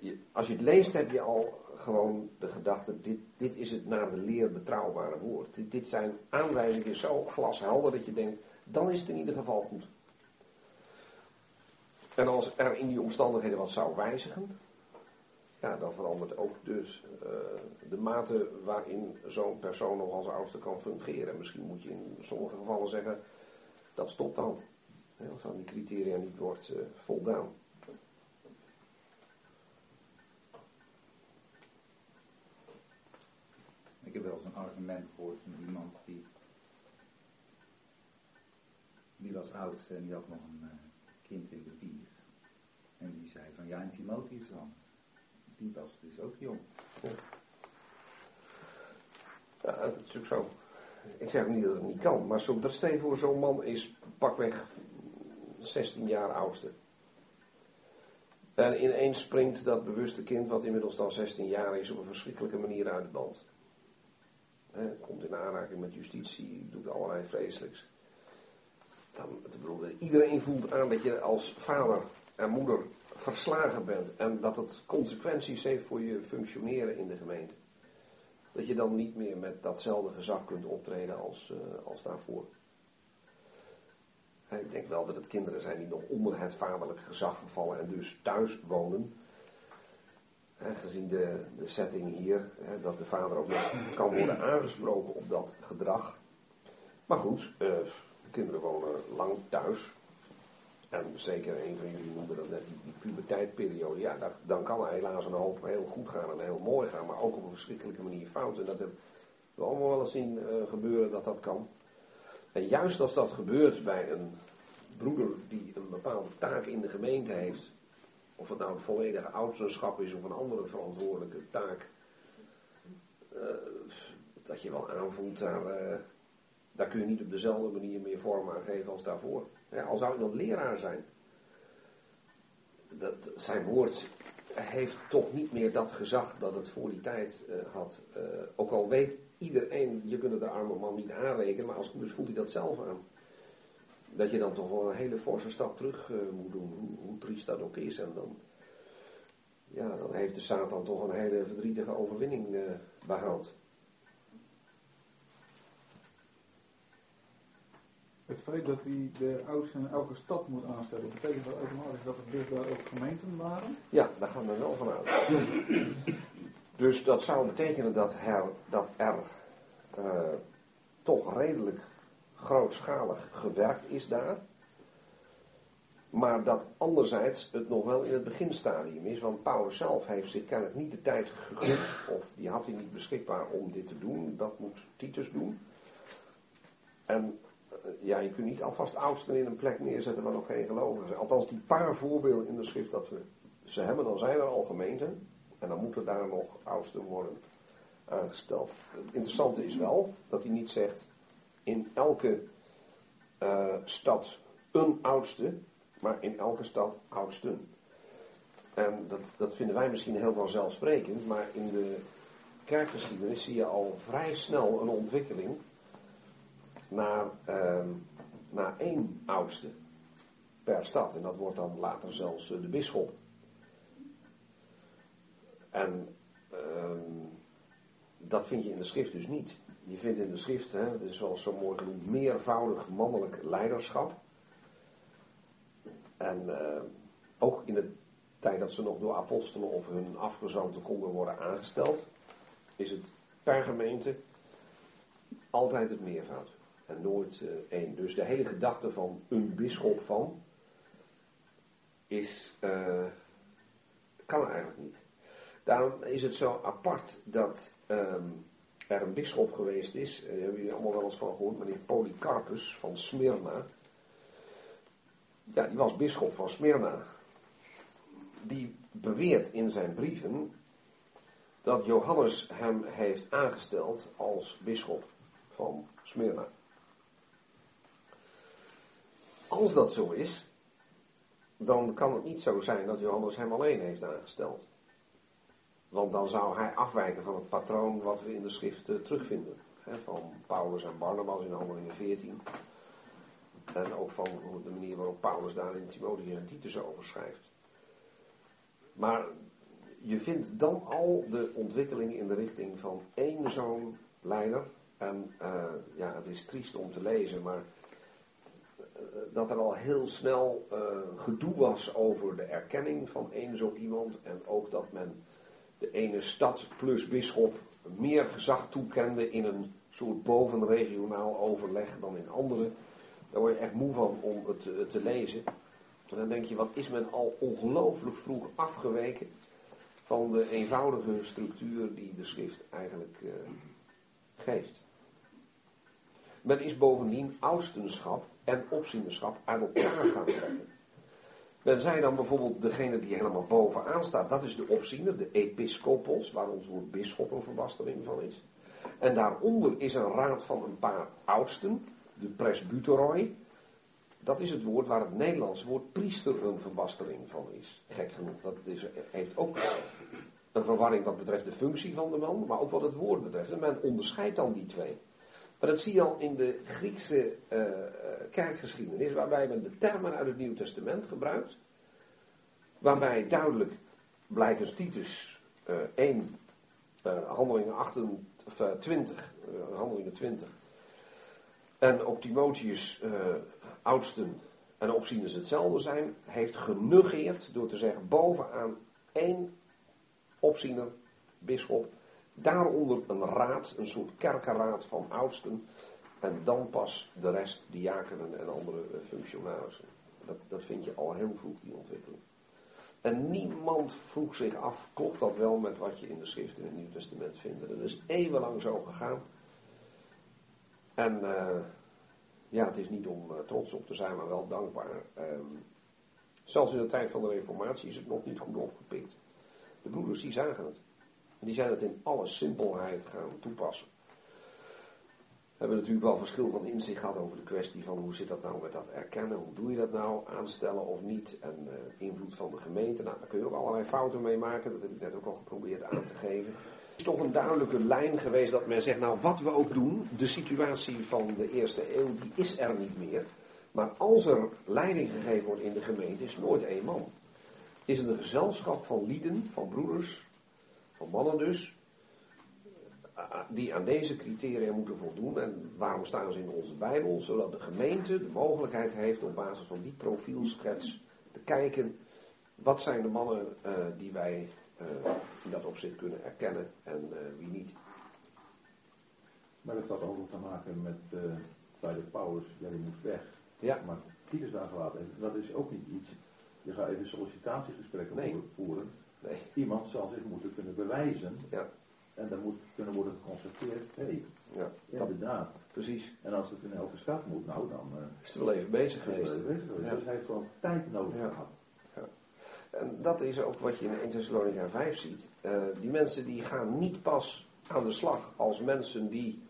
Je, als je het leest heb je al gewoon de gedachte, dit, dit is het naar de leer betrouwbare woord. Dit, dit zijn aanwijzingen zo glashelder dat je denkt, dan is het in ieder geval goed. En als er in die omstandigheden wat zou wijzigen, ja, dan verandert ook dus uh, de mate waarin zo'n persoon nog als oudste kan fungeren. Misschien moet je in sommige gevallen zeggen, dat stopt dan. Als aan die criteria niet wordt uh, voldaan. Ik heb wel eens een argument gehoord van iemand die, die was oudste en die had nog een uh, kind in de van, ja, en Timotheus dan? die was dus ook jong. Ja. ja, dat is natuurlijk zo. Ik zeg niet dat het niet kan, maar stel je voor, zo'n man is pakweg 16 jaar oudste. En ineens springt dat bewuste kind, wat inmiddels dan 16 jaar is, op een verschrikkelijke manier uit de band. He, komt in aanraking met justitie, doet allerlei vreselijks. Dan, bedoel, iedereen voelt aan dat je als vader en moeder verslagen bent en dat het consequenties heeft voor je functioneren in de gemeente. Dat je dan niet meer met datzelfde gezag kunt optreden als, uh, als daarvoor. Ik denk wel dat het kinderen zijn die nog onder het vaderlijk gezag gevallen en dus thuis wonen. gezien de, de setting hier, dat de vader ook nog kan worden aangesproken op dat gedrag. Maar goed, uh, de kinderen wonen lang thuis. En zeker een van jullie noemde dat net die, puberteitperiode. Ja, dan kan helaas een hoop heel goed gaan en heel mooi gaan, maar ook op een verschrikkelijke manier fout. En dat hebben we allemaal wel eens zien uh, gebeuren dat dat kan. En juist als dat gebeurt bij een broeder die een bepaalde taak in de gemeente heeft, of het nou een volledige ouderschap is of een andere verantwoordelijke taak, uh, dat je wel aanvoelt, daar, uh, daar kun je niet op dezelfde manier meer vorm aan geven als daarvoor. Ja, al zou iemand leraar zijn. Dat, zijn woord heeft toch niet meer dat gezag dat het voor die tijd uh, had. Uh, ook al weet iedereen, je kunt de arme man niet aanrekenen, maar als voelt hij dat zelf aan. Dat je dan toch wel een hele forse stap terug uh, moet doen, hoe, hoe, triest dat ook is. En dan, ja, dan heeft de Satan toch een hele verdrietige overwinning behaald. Het feit dat hij de oudsten in elke stad moet aanstellen, betekent dat automatisch dat er dus daar ook gemeenten waren? Ja, daar gaan we wel van uit. dus dat zou betekenen dat er, dat er uh, toch redelijk grootschalig gewerkt is daar. Maar dat anderzijds het nog wel in het beginstadium is. Want Paulus zelf heeft zich kennelijk niet de tijd gegund. Of die had hij niet beschikbaar om dit te doen. Dat moet Titus doen. En ja, je kunt niet alvast oudsten in een plek neerzetten waar nog geen gelovigen zijn. Althans, die paar voorbeelden in de schrift dat we ze hebben, dan zijn er al gemeenten. En dan moeten daar nog oudsten worden aangesteld. Het interessante is wel dat hij niet zegt in elke uh, stad een oudste, maar in elke stad oudsten. En dat, dat vinden wij misschien heel vanzelfsprekend, maar in de kerkgeschiedenis zie je al vrij snel een ontwikkeling naar, uh, naar één oudste per stad. En dat wordt dan later zelfs uh, de bisschop. En uh, dat vind je in de schrift dus niet. Je vindt in de schrift, hè, het is wel zo mooi genoemd, meervoudig mannelijk leiderschap. En ehm, ook in de tijd dat ze nog door apostelen of hun afgezanten konden worden aangesteld, is het per gemeente altijd het meervoud en nooit uh, één. Dus de hele gedachte van een bisschop van is, uh, kan eigenlijk niet. Daarom is het zo apart dat um, er een bisschop geweest is, daar hebben jullie allemaal wel eens van gehoord, meneer Polycarpus van Smyrna. Ja, die was bisschop van Smyrna. Die beweert in zijn brieven dat Johannes hem heeft aangesteld als bisschop van Smyrna. Als dat zo is, dan kan het niet zo zijn dat Johannes hem alleen heeft aangesteld. Want dan zou hij afwijken van het patroon wat we in de schriften terugvinden. van Paulus en Barnabas in Handelingen 14. En ook van de manier waarop Paulus daar in Timotheus en Titus over schrijft. Maar je vindt dan al de ontwikkeling in de richting van één zo'n leider. En uh, ja, het is triest om te lezen, maar dat er al heel snel uh, gedoe was over de erkenning van één zo iemand. En ook dat men de ene stad plus bisschop meer gezag toekende in een soort bovenregionaal overleg dan in andere. Daar word je echt moe van om het te lezen. En dan denk je, wat is men al ongelooflijk vroeg afgeweken van de eenvoudige structuur die de schrift eigenlijk geeft. Men is bovendien oustenschap en opzienerschap uit elkaar gaan trekken. Men zei dan bijvoorbeeld degene die helemaal bovenaan staat, dat is de opziener, de episcopos, waar ons woord bisschop een verbastering van is. En daaronder is een raad van een paar oudsten, de presbyteroi. Dat is het woord waar het Nederlands woord priester een verbastering van is. Gek genoeg, dat heeft ook een verwarring wat betreft de functie van de man, maar ook wat het woord betreft. En men onderscheidt dan die twee. Maar dat zie je al in de Griekse uh, kerkgeschiedenis, waarbij men de termen uit het Nieuw Testament gebruikt. Waarbij duidelijk, blijkens Titus uh, 1, uh, handelingen 28, handelingen 20. En ook Timotheus, oudsten en opzieners hetzelfde zijn, heeft genegeerd door te zeggen bovenaan één opziener, bisschop, Daaronder een raad, een soort kerkenraad van oudsten. En dan pas de rest, diakenen en andere eh, functionarissen. Dat, dat vind je al heel vroeg, die ontwikkeling. En niemand vroeg zich af, klopt dat wel met wat je in de schrift in het Nieuw Testament vindt. Dat is eeuwenlang zo gegaan. En uh, ja, het is niet om uh, trots op te zijn, maar wel dankbaar. Um, zelfs in de tijd van de Reformatie is het nog niet goed opgepikt. De broeders die zagen het. En die zijn het in alle simpelheid gaan toepassen. We hebben natuurlijk wel verschil van inzicht gehad over de kwestie van hoe zit dat nou met dat erkennen, hoe doe je dat nou, aanstellen of niet, en uh, invloed van de gemeente. Nou, daar kun je ook allerlei fouten mee maken, dat heb ik net ook al geprobeerd aan te geven. Het is toch een duidelijke lijn geweest dat men zegt, nou wat we ook doen, de situatie van de eerste eeuw, die is er niet meer. Maar als er leiding gegeven wordt in de gemeente, is nooit één man. Is het een gezelschap van lieden, van broeders, van mannen dus, die aan deze criteria moeten voldoen. En waarom staan ze in onze Bijbel? Zodat de gemeente de mogelijkheid heeft op basis van die profielschets te kijken, wat zijn de mannen uh, die wij uh, in dat opzicht kunnen erkennen en uh, wie niet. Maar dat had ook te maken met bij de Paulus, ja die moet weg. Ja. Maar Titus daar gelaten dat is ook niet iets. Je gaat even sollicitatiegesprekken nee. voeren. Nee. Iemand zal zich moeten kunnen bewijzen. Ja. En dan moet kunnen worden geconstateerd, hé, hey, ja, inderdaad. Precies. En als het in elke stad moet, nou dan... Uh, is er wel even bezig geweest. bezig geweest. Ja. Dus hij heeft gewoon tijd nodig Ja. gehad. En dat is ook wat je in 1 Thessalonica 5 ziet. Uh, die mensen die gaan niet pas aan de slag als mensen die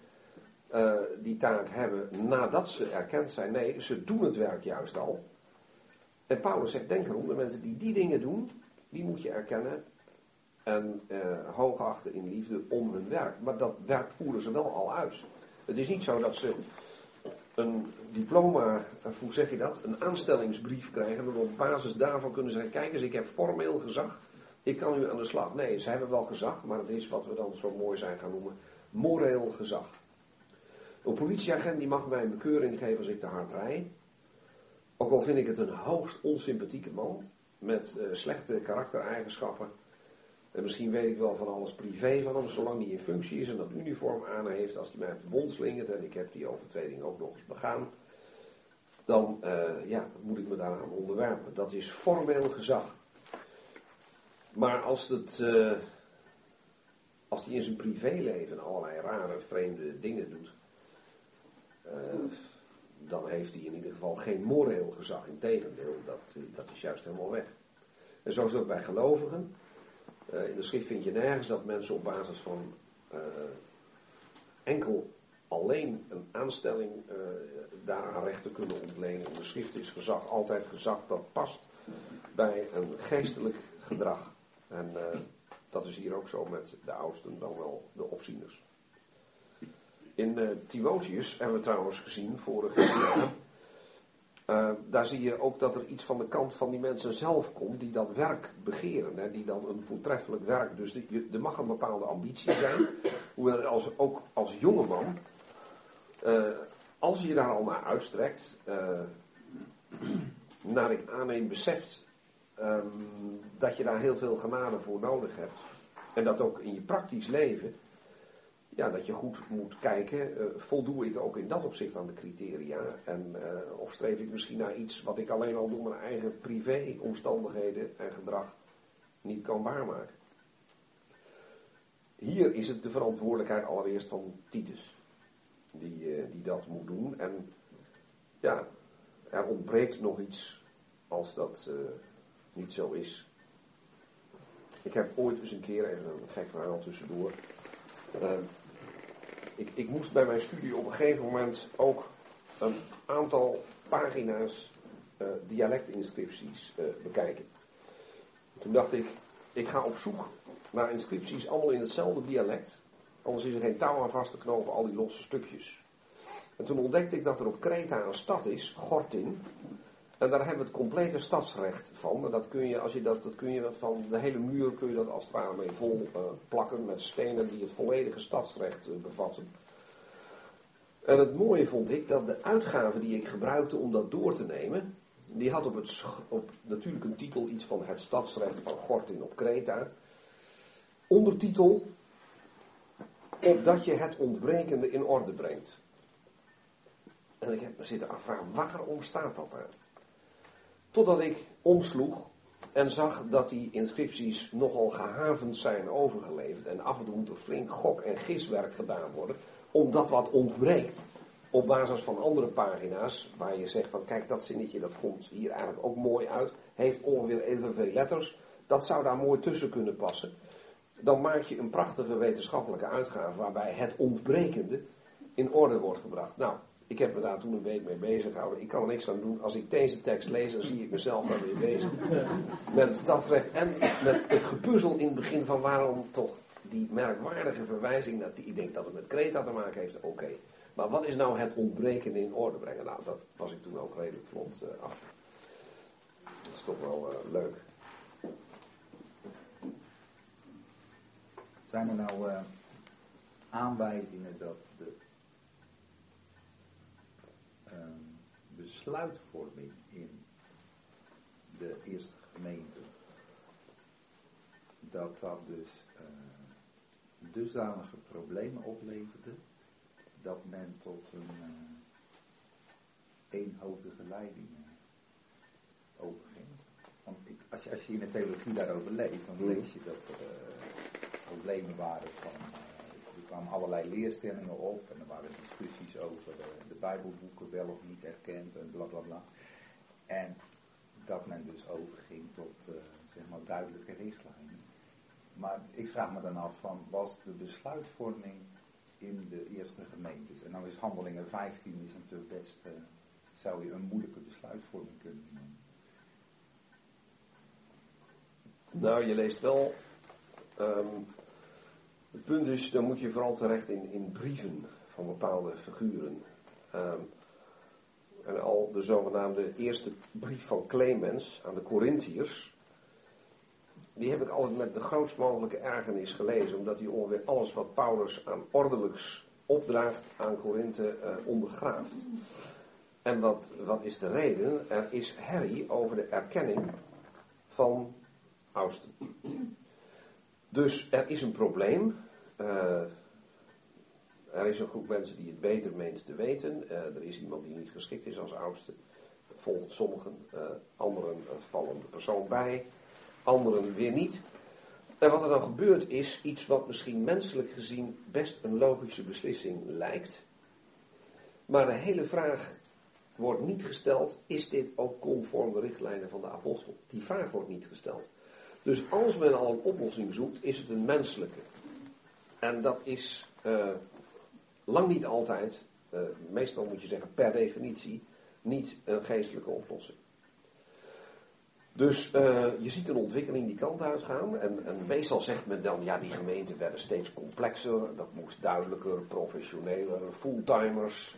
uh, die taak hebben nadat ze erkend zijn. Nee, ze doen het werk juist al. En Paulus zegt, denk erom, de mensen die die dingen doen, die moet je erkennen en uh, hoogachten in liefde om hun werk. Maar dat werk voeren ze wel al uit. Het is niet zo dat ze een diploma, hoe zeg je dat, een aanstellingsbrief krijgen en op basis daarvan kunnen zeggen, kijk eens, ik heb formeel gezag, ik kan u aan de slag. Nee, ze hebben wel gezag, maar het is wat we dan zo mooi zijn gaan noemen, moreel gezag. Een politieagent die mag mij een bekeuring geven als ik te hard rij. Ook al vind ik het een hoogst onsympathieke man. Met eh, slechte karaktereigenschappen. En misschien weet ik wel van alles privé van hem, zolang hij in functie is en dat uniform aan heeft, als hij mij op de slingert en ik heb die overtreding ook nog eens begaan, dan eh, ja, moet ik me daaraan onderwerpen. Dat is formeel gezag. Maar als het, eh, als hij in zijn privéleven allerlei rare, vreemde dingen doet, eh, dan heeft hij in ieder geval geen moreel gezag. Integendeel, dat, dat is juist helemaal weg. En zo is het ook bij gelovigen. in de schrift vind je nergens dat mensen op basis van enkel alleen een aanstelling uh, daaraan rechten kunnen ontlenen. In de schrift is gezag altijd gezag dat past bij een geestelijk gedrag. En dat is hier ook zo met de oudsten, dan wel de opzieners. In uh, Timotheus hebben we trouwens gezien vorig jaar. Uh, daar zie je ook dat er iets van de kant van die mensen zelf komt die dat werk begeren. Hè, die dan een voortreffelijk werk. Dus die, er mag een bepaalde ambitie zijn. Hoewel als, ook als jongeman uh, als je daar al naar uitstrekt, uh, naar ik aanneem beseft um, dat je daar heel veel genade voor nodig hebt. En dat ook in je praktisch leven, ja, dat je goed moet kijken, uh, voldoe ik ook in dat opzicht aan de criteria? En, of streef ik misschien naar iets wat ik alleen al door mijn eigen privé omstandigheden en gedrag niet kan waarmaken? Hier is het de verantwoordelijkheid allereerst van Titus die, eh, die dat moet doen. En ja, er ontbreekt nog iets als dat niet zo is. Ik heb ooit eens een keer, even een gek verhaal tussendoor. Ik, moest bij mijn studie op een gegeven moment ook een aantal pagina's uh, dialectinscripties bekijken. Toen dacht ik, ik ga op zoek naar inscripties allemaal in hetzelfde dialect. Anders is er geen touw aan vast te knopen, al die losse stukjes. En toen ontdekte ik dat er op Kreta een stad is, Gortin. En daar hebben we het complete stadsrecht van. En dat kun je, als je dat, dat kun je van de hele muur kun je dat als het ware mee vol uh, plakken met stenen die het volledige stadsrecht uh, bevatten. En het mooie vond ik dat de uitgave die ik gebruikte om dat door te nemen, die had op, het, op natuurlijk een titel iets van het stadsrecht van Gortin op Kreta. Ondertitel opdat je het ontbrekende in orde brengt. En ik heb me zitten afvragen, waarom staat dat daar? Totdat ik omsloeg en zag dat die inscripties nogal gehavend zijn overgeleverd. En af en toe flink gok- en giswerk gedaan worden, omdat wat ontbreekt. Op basis van andere pagina's, waar je zegt van kijk dat zinnetje dat komt hier eigenlijk ook mooi uit, heeft ongeveer evenveel letters. Dat zou daar mooi tussen kunnen passen dan maak je een prachtige wetenschappelijke uitgave waarbij het ontbrekende in orde wordt gebracht. Nou, ik heb me daar toen een week mee bezig gehouden. Ik kan er niks aan doen. Als ik deze tekst lees, dan zie ik mezelf daar weer bezig. Met het stadsrecht en met het gepuzzel in het begin van waarom toch die merkwaardige verwijzing naar die, ik denk dat het met Kreta te maken heeft, oké. Maar wat is nou het ontbrekende in orde brengen? Nou, dat was ik toen ook redelijk vlot uh, af. Dat is toch wel uh, leuk. Zijn er nou uh, aanwijzingen dat de uh, besluitvorming in de eerste gemeente, dat dat dus uh, dusdanige problemen opleverde, dat men tot een eenhoofdige leiding overging? Want ik, als, je, als je in de theologie daarover leest, dan lees je dat problemen waren van, uh, er kwamen allerlei leerstellingen op en er waren discussies over uh, de Bijbelboeken wel of niet erkend en bla bla bla. En dat men dus overging tot uh, zeg maar duidelijke richtlijnen. Maar ik vraag me dan af van, was de besluitvorming in de eerste gemeentes, en nou is Handelingen 15 is natuurlijk best, zou je een moeilijke besluitvorming kunnen noemen. Nou, je leest wel Um, het punt is, dan moet je vooral terecht in, in brieven van bepaalde figuren. Um, en al de zogenaamde eerste brief van Clemens aan de Corinthiërs, die heb ik altijd met de grootst mogelijke ergernis gelezen, omdat hij ongeveer alles wat Paulus aan ordelijks opdraagt aan Korinthe uh, ondergraaft. En wat, wat is de reden? Er is herrie over de erkenning van Austen. Dus er is een probleem. Eh, er is een groep mensen die het beter meent te weten. Eh, er is iemand die niet geschikt is als oudste. Volgens sommigen. Uh, anderen vallen de persoon bij. Anderen weer niet. En wat er dan gebeurt is iets wat misschien menselijk gezien best een logische beslissing lijkt. Maar de hele vraag wordt niet gesteld, is dit ook conform de richtlijnen van de apostel? Die vraag wordt niet gesteld. Dus als men al een oplossing zoekt, is het een menselijke. En dat is uh, lang niet altijd, uh, meestal moet je zeggen per definitie, niet een geestelijke oplossing. Dus uh, je ziet een ontwikkeling die kant uitgaan. En, en meestal zegt men dan, ja, die gemeenten werden steeds complexer. Dat moest duidelijker, professioneler, fulltimers.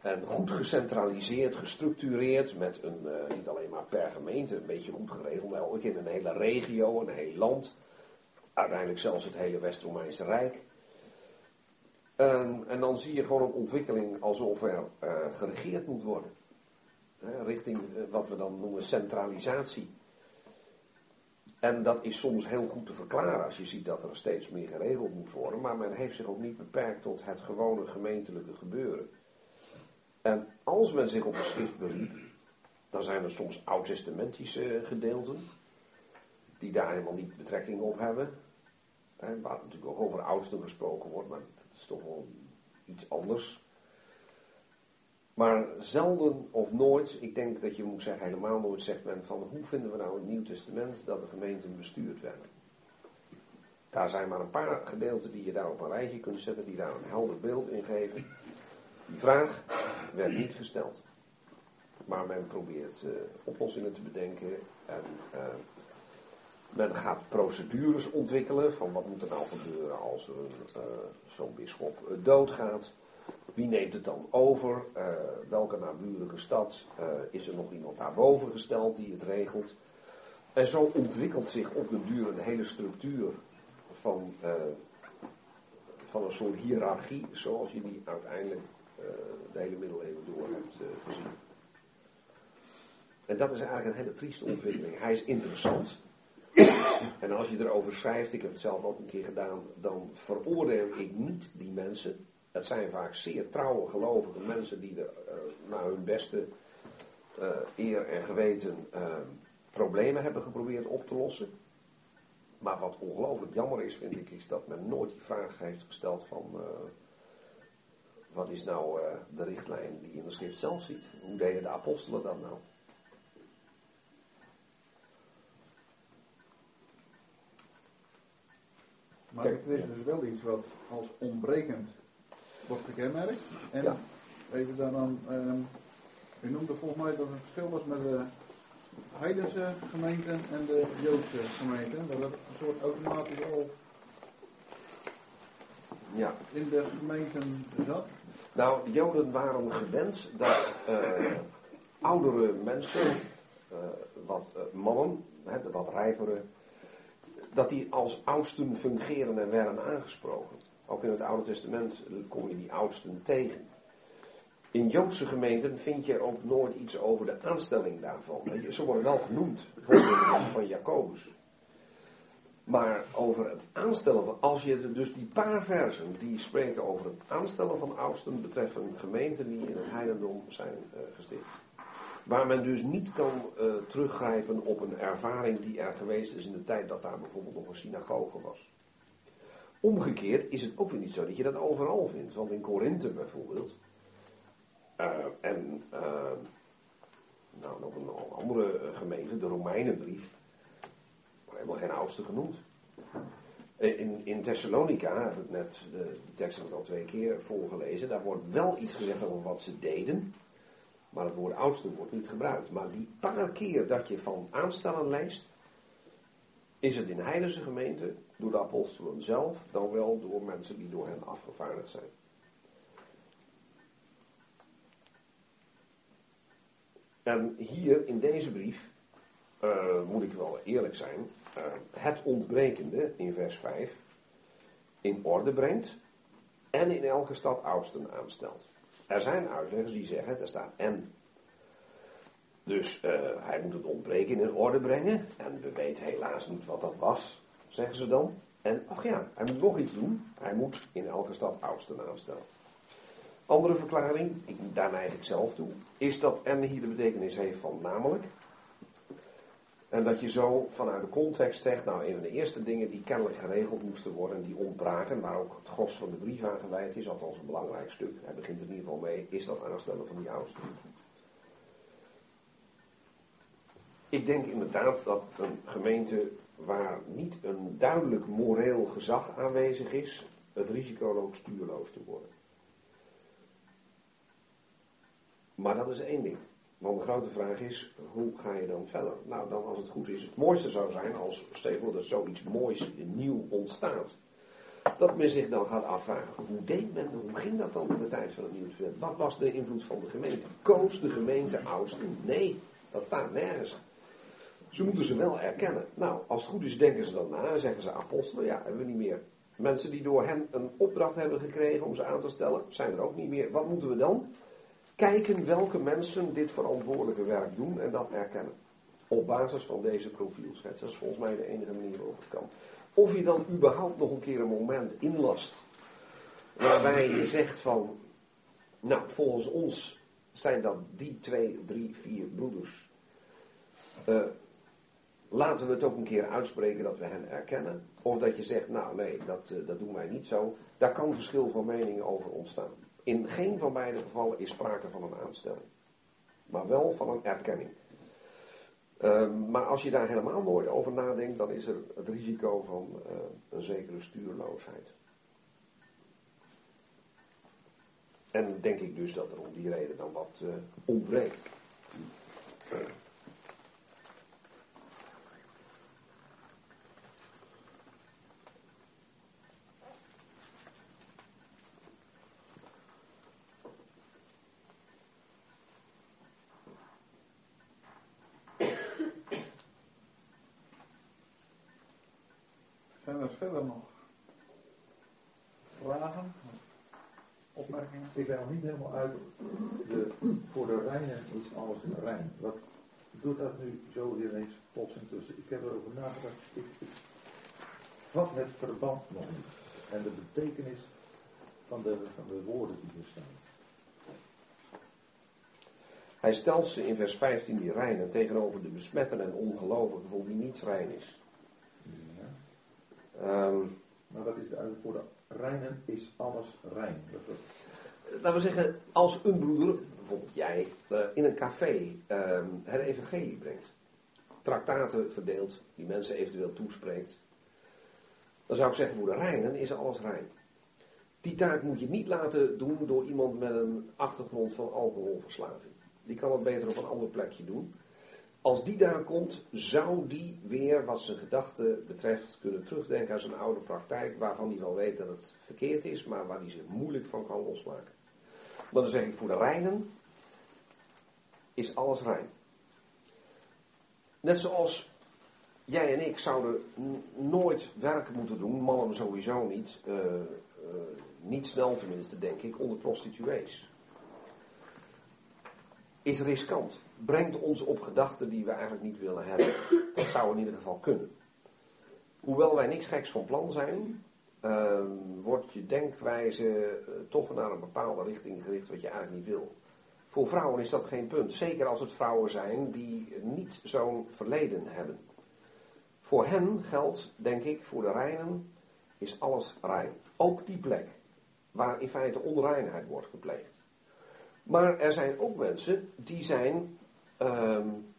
En goed gecentraliseerd, gestructureerd, met een, niet alleen maar per gemeente, een beetje goed geregeld, maar ook in een hele regio, een heel land. Uiteindelijk zelfs het hele West-Romeinse Rijk. En, en, dan zie je gewoon een ontwikkeling alsof er uh, geregeerd moet worden. richting uh, wat we dan noemen centralisatie. En dat is soms heel goed te verklaren als je ziet dat er steeds meer geregeld moet worden. Maar men heeft zich ook niet beperkt tot het gewone gemeentelijke gebeuren. En als men zich op een schrift beriep, dan zijn er soms oud-testamentische gedeelten, die daar helemaal niet betrekking op hebben. Waar natuurlijk ook over oudsten gesproken wordt, maar dat is toch wel iets anders. Maar zelden of nooit, ik denk dat je moet zeggen, helemaal nooit zegt men van hoe vinden we nou het Nieuw Testament dat de gemeenten bestuurd werden. Daar zijn maar een paar gedeelten die je daar op een rijtje kunt zetten, die daar een helder beeld in geven. Die vraag werd niet gesteld. Maar men probeert uh, oplossingen te bedenken en uh, men gaat procedures ontwikkelen van wat moet er nou gebeuren als uh, zo'n bisschop doodgaat. Wie neemt het dan over? welke naburige stad? is er nog iemand daarboven gesteld die het regelt? En zo ontwikkelt zich op de duur een hele structuur van, van een soort hiërarchie, zoals je die uiteindelijk de hele middeleeuwen door hebt gezien. En dat is eigenlijk een hele trieste ontwikkeling. Hij is interessant. En als je erover schrijft, ik heb het zelf ook een keer gedaan, dan veroordeel ik niet die mensen. Het zijn vaak zeer trouwe, gelovige mensen die er uh, naar hun beste uh, eer en geweten uh, problemen hebben geprobeerd op te lossen. Maar wat ongelooflijk jammer is, vind ik, is dat men nooit die vraag heeft gesteld van wat is nou de richtlijn die in de schrift zelf ziet? Hoe deden de apostelen dat nou? Maar het is dus wel iets wat als ontbrekend wordt gekenmerkt. En Ja. even dan, dan ehm, u noemde volgens mij dat een verschil was met de heidense gemeenten en de Joodse gemeenten. Dat dat een soort automatisch al Ja. in de gemeenten zat. Nou, de Joden waren gewend dat eh, oudere mensen, eh, wat eh, mannen, hè, de wat rijpere, dat die als oudsten fungeren en werden aangesproken. Ook in het Oude Testament kom je die oudsten tegen. In Joodse gemeenten vind je ook nooit iets over de aanstelling daarvan. Ze worden wel genoemd, bijvoorbeeld van Jacobus. Maar over het aanstellen van, als je dus die paar versen die spreken over het aanstellen van oudsten betreffen gemeenten die in het heidendom zijn uh, gesticht. Waar men dus niet kan uh, teruggrijpen op een ervaring die er geweest is in de tijd dat daar bijvoorbeeld nog een synagoge was. Omgekeerd is het ook weer niet zo dat je dat overal vindt. Want in Korinthe bijvoorbeeld, uh, en nou, nog een andere gemeente, de Romeinenbrief, helemaal geen oudste genoemd. In, in Thessalonica, heb ik net de, de tekst al twee keer voorgelezen, daar wordt wel iets gezegd over wat ze deden, maar het woord oudste wordt niet gebruikt. Maar die paar keer dat je van aanstellen leest, is het in heidense gemeenten door de apostelen zelf, dan wel door mensen die door hen afgevaardigd zijn. En hier in deze brief uh, moet ik wel eerlijk zijn, uh, het ontbrekende in vers 5 in orde brengt en in elke stad oudsten aanstelt. Er zijn uitleggers die zeggen, er staat en. Dus eh, hij moet het ontbreken in orde brengen. En we weten helaas niet wat dat was, zeggen ze dan. En ach ja, hij moet nog iets doen. Hij moet in elke stad oudsten aanstellen. Andere verklaring, ik, daar neig ik zelf toe, is dat en hier de betekenis heeft van namelijk. En dat je zo vanuit de context zegt, nou een van de eerste dingen die kennelijk geregeld moesten worden, die ontbraken, waar ook het gros van de brief aan gewijd is, althans een belangrijk stuk, hij begint er in ieder geval mee, is dat aanstellen van die oudsten. Ik denk inderdaad dat een gemeente waar niet een duidelijk moreel gezag aanwezig is, het risico loopt stuurloos te worden. Maar dat is één ding. Want de grote vraag is, hoe ga je dan verder? Nou, dan als het goed is, het mooiste zou zijn als, stel dat zoiets moois nieuw ontstaat. Dat men zich dan gaat afvragen, hoe deed men, hoe ging dat dan in de tijd van het nieuwe Wat was de invloed van de gemeente? Koos de gemeente oudsten? Nee, dat staat nergens. Ze moeten ze wel erkennen. Nou, als het goed is, denken ze dan na en zeggen ze apostelen. Ja, hebben we niet meer. Mensen die door hen een opdracht hebben gekregen om ze aan te stellen, zijn er ook niet meer. Wat moeten we dan? Kijken welke mensen dit verantwoordelijke werk doen en dat erkennen. Op basis van deze profielschets. Dat is volgens mij de enige manier waarop het kan. Of je dan überhaupt nog een keer een moment inlast. Waarbij je zegt van. Nou, volgens ons zijn dat die twee, drie, vier broeders. Uh, laten we het ook een keer uitspreken dat we hen erkennen. Of dat je zegt, nou nee, dat, uh, dat doen wij niet zo. Daar kan verschil van meningen over ontstaan. In geen van beide gevallen is sprake van een aanstelling. Maar wel van een erkenning. Uh, maar als je daar helemaal nooit over nadenkt, dan is er het risico van uh, een zekere stuurloosheid. En denk ik dus dat er om die reden dan wat uh, ontbreekt. Verder nog vragen? Opmerkingen? Ik ben nog niet helemaal uit. De, voor de reinen is alles rein. Wat doet dat nu zo ineens plotseling tussen? Ik heb erover nagedacht. Ik, ik vat het verband nog niet. En de betekenis van de, van de woorden die er staan. Hij stelt ze in vers 15 die reinen tegenover de besmetten en ongelovigen voor wie niets rein is. Um, maar wat is de voor de reinen is alles rein? Dat laten we zeggen, als een broeder, bijvoorbeeld jij, uh, in een café um, het evangelie brengt. Traktaten verdeelt, die mensen eventueel toespreekt. Dan zou ik zeggen, voor de reinen is alles rein. Die taak moet je niet laten doen door iemand met een achtergrond van alcoholverslaving. Die kan het beter op een ander plekje doen. Als die daar komt, zou die weer, wat zijn gedachten betreft, kunnen terugdenken aan zijn oude praktijk, waarvan hij wel weet dat het verkeerd is, maar waar hij zich moeilijk van kan losmaken. Maar dan zeg ik, voor de reinen is alles rein. Net zoals jij en ik zouden nooit werk moeten doen, mannen sowieso niet, uh, uh, niet snel tenminste denk ik, onder prostituees. Is riskant brengt ons op gedachten die we eigenlijk niet willen hebben. Dat zou in ieder geval kunnen. Hoewel wij niks geks van plan zijn, uh, wordt je denkwijze uh, toch naar een bepaalde richting gericht wat je eigenlijk niet wil. Voor vrouwen is dat geen punt. Zeker als het vrouwen zijn die niet zo'n verleden hebben. Voor hen geldt, denk ik, voor de reinen is alles rein. Ook die plek waar in feite onreinheid wordt gepleegd. Maar er zijn ook mensen die zijn um,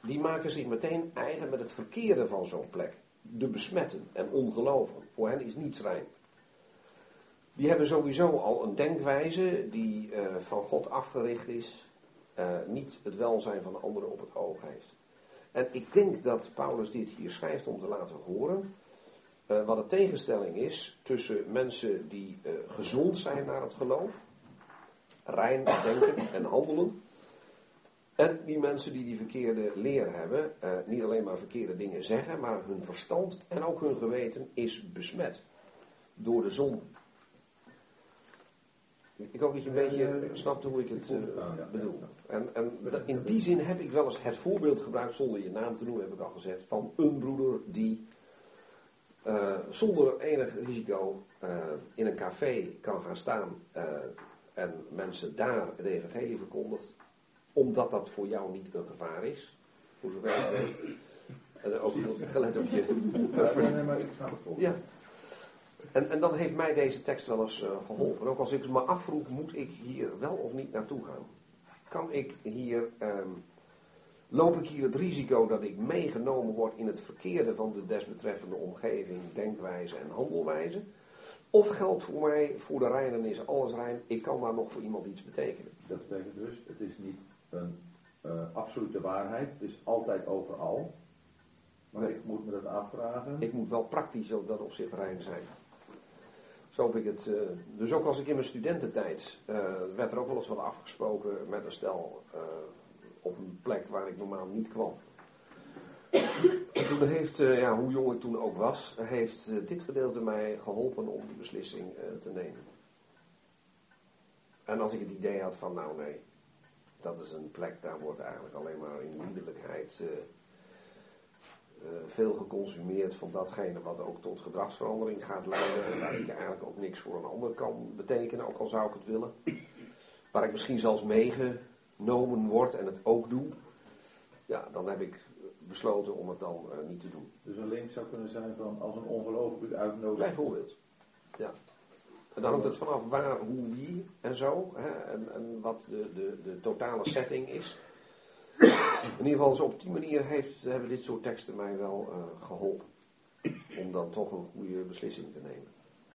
die maken zich meteen eigen met het verkeerde van zo'n plek. De besmetten en ongelovigen. Voor hen is niets rein. Die hebben sowieso al een denkwijze die uh, van God afgericht is. Uh, niet het welzijn van de anderen op het oog heeft. En ik denk dat Paulus dit hier schrijft om te laten horen. Uh, wat de tegenstelling is tussen mensen die gezond zijn naar het geloof. Rein denken en handelen. En die mensen die die verkeerde leer hebben, uh, niet alleen maar verkeerde dingen zeggen, maar hun verstand en ook hun geweten is besmet door de zon. Ik hoop dat je een beetje snapt hoe ik het eh, bedoel. En, en in die zin heb ik wel eens het voorbeeld gebruikt, zonder je naam te noemen, heb ik al gezegd, van een broeder die eh, zonder enig risico eh, in een café kan gaan staan eh, en mensen daar het evangelie verkondigt, omdat dat voor jou niet een gevaar is, voor zover ik weet. En ook gelet op je Ja. En, en dan heeft mij deze tekst wel eens eh, geholpen. Ook als ik me afvroeg, moet ik hier wel of niet naartoe gaan? Kan ik hier, ehm, loop ik hier het risico dat ik meegenomen word in het verkeerde van de desbetreffende omgeving, denkwijze en handelwijze? Of geldt voor mij, voor de reinen is alles rein, ik kan daar nog voor iemand iets betekenen? Dat betekent dus, het is niet een eh, absolute waarheid, het is altijd overal. Maar ik moet me dat afvragen. Ik moet wel praktisch op dat opzicht rein zijn. Zo heb ik het. eh, dus ook als ik in mijn studententijd. eh, werd er ook wel eens wat afgesproken met een stel. op een plek waar ik normaal niet kwam. En toen heeft, eh, ja, hoe jong ik toen ook was, heeft eh, dit gedeelte mij geholpen om die beslissing eh, te nemen. En als ik het idee had van, nou nee, dat is een plek, daar wordt eigenlijk alleen maar in liederlijkheid. veel geconsumeerd van datgene wat ook tot gedragsverandering gaat leiden. En waar ik eigenlijk ook niks voor een ander kan betekenen, ook al zou ik het willen. Waar ik misschien zelfs meegenomen word en het ook doe. Ja, dan heb ik besloten om het dan eh, niet te doen. Dus een link zou kunnen zijn van als een ongeloof u uitnodigt. Bijvoorbeeld. Ja. En dan hangt het vanaf waar, hoe, wie en zo. Hè, en, en wat de, de, de totale setting is. In ieder geval, op die manier heeft, hebben dit soort teksten mij wel eh, geholpen. Om dan toch een goede beslissing te nemen.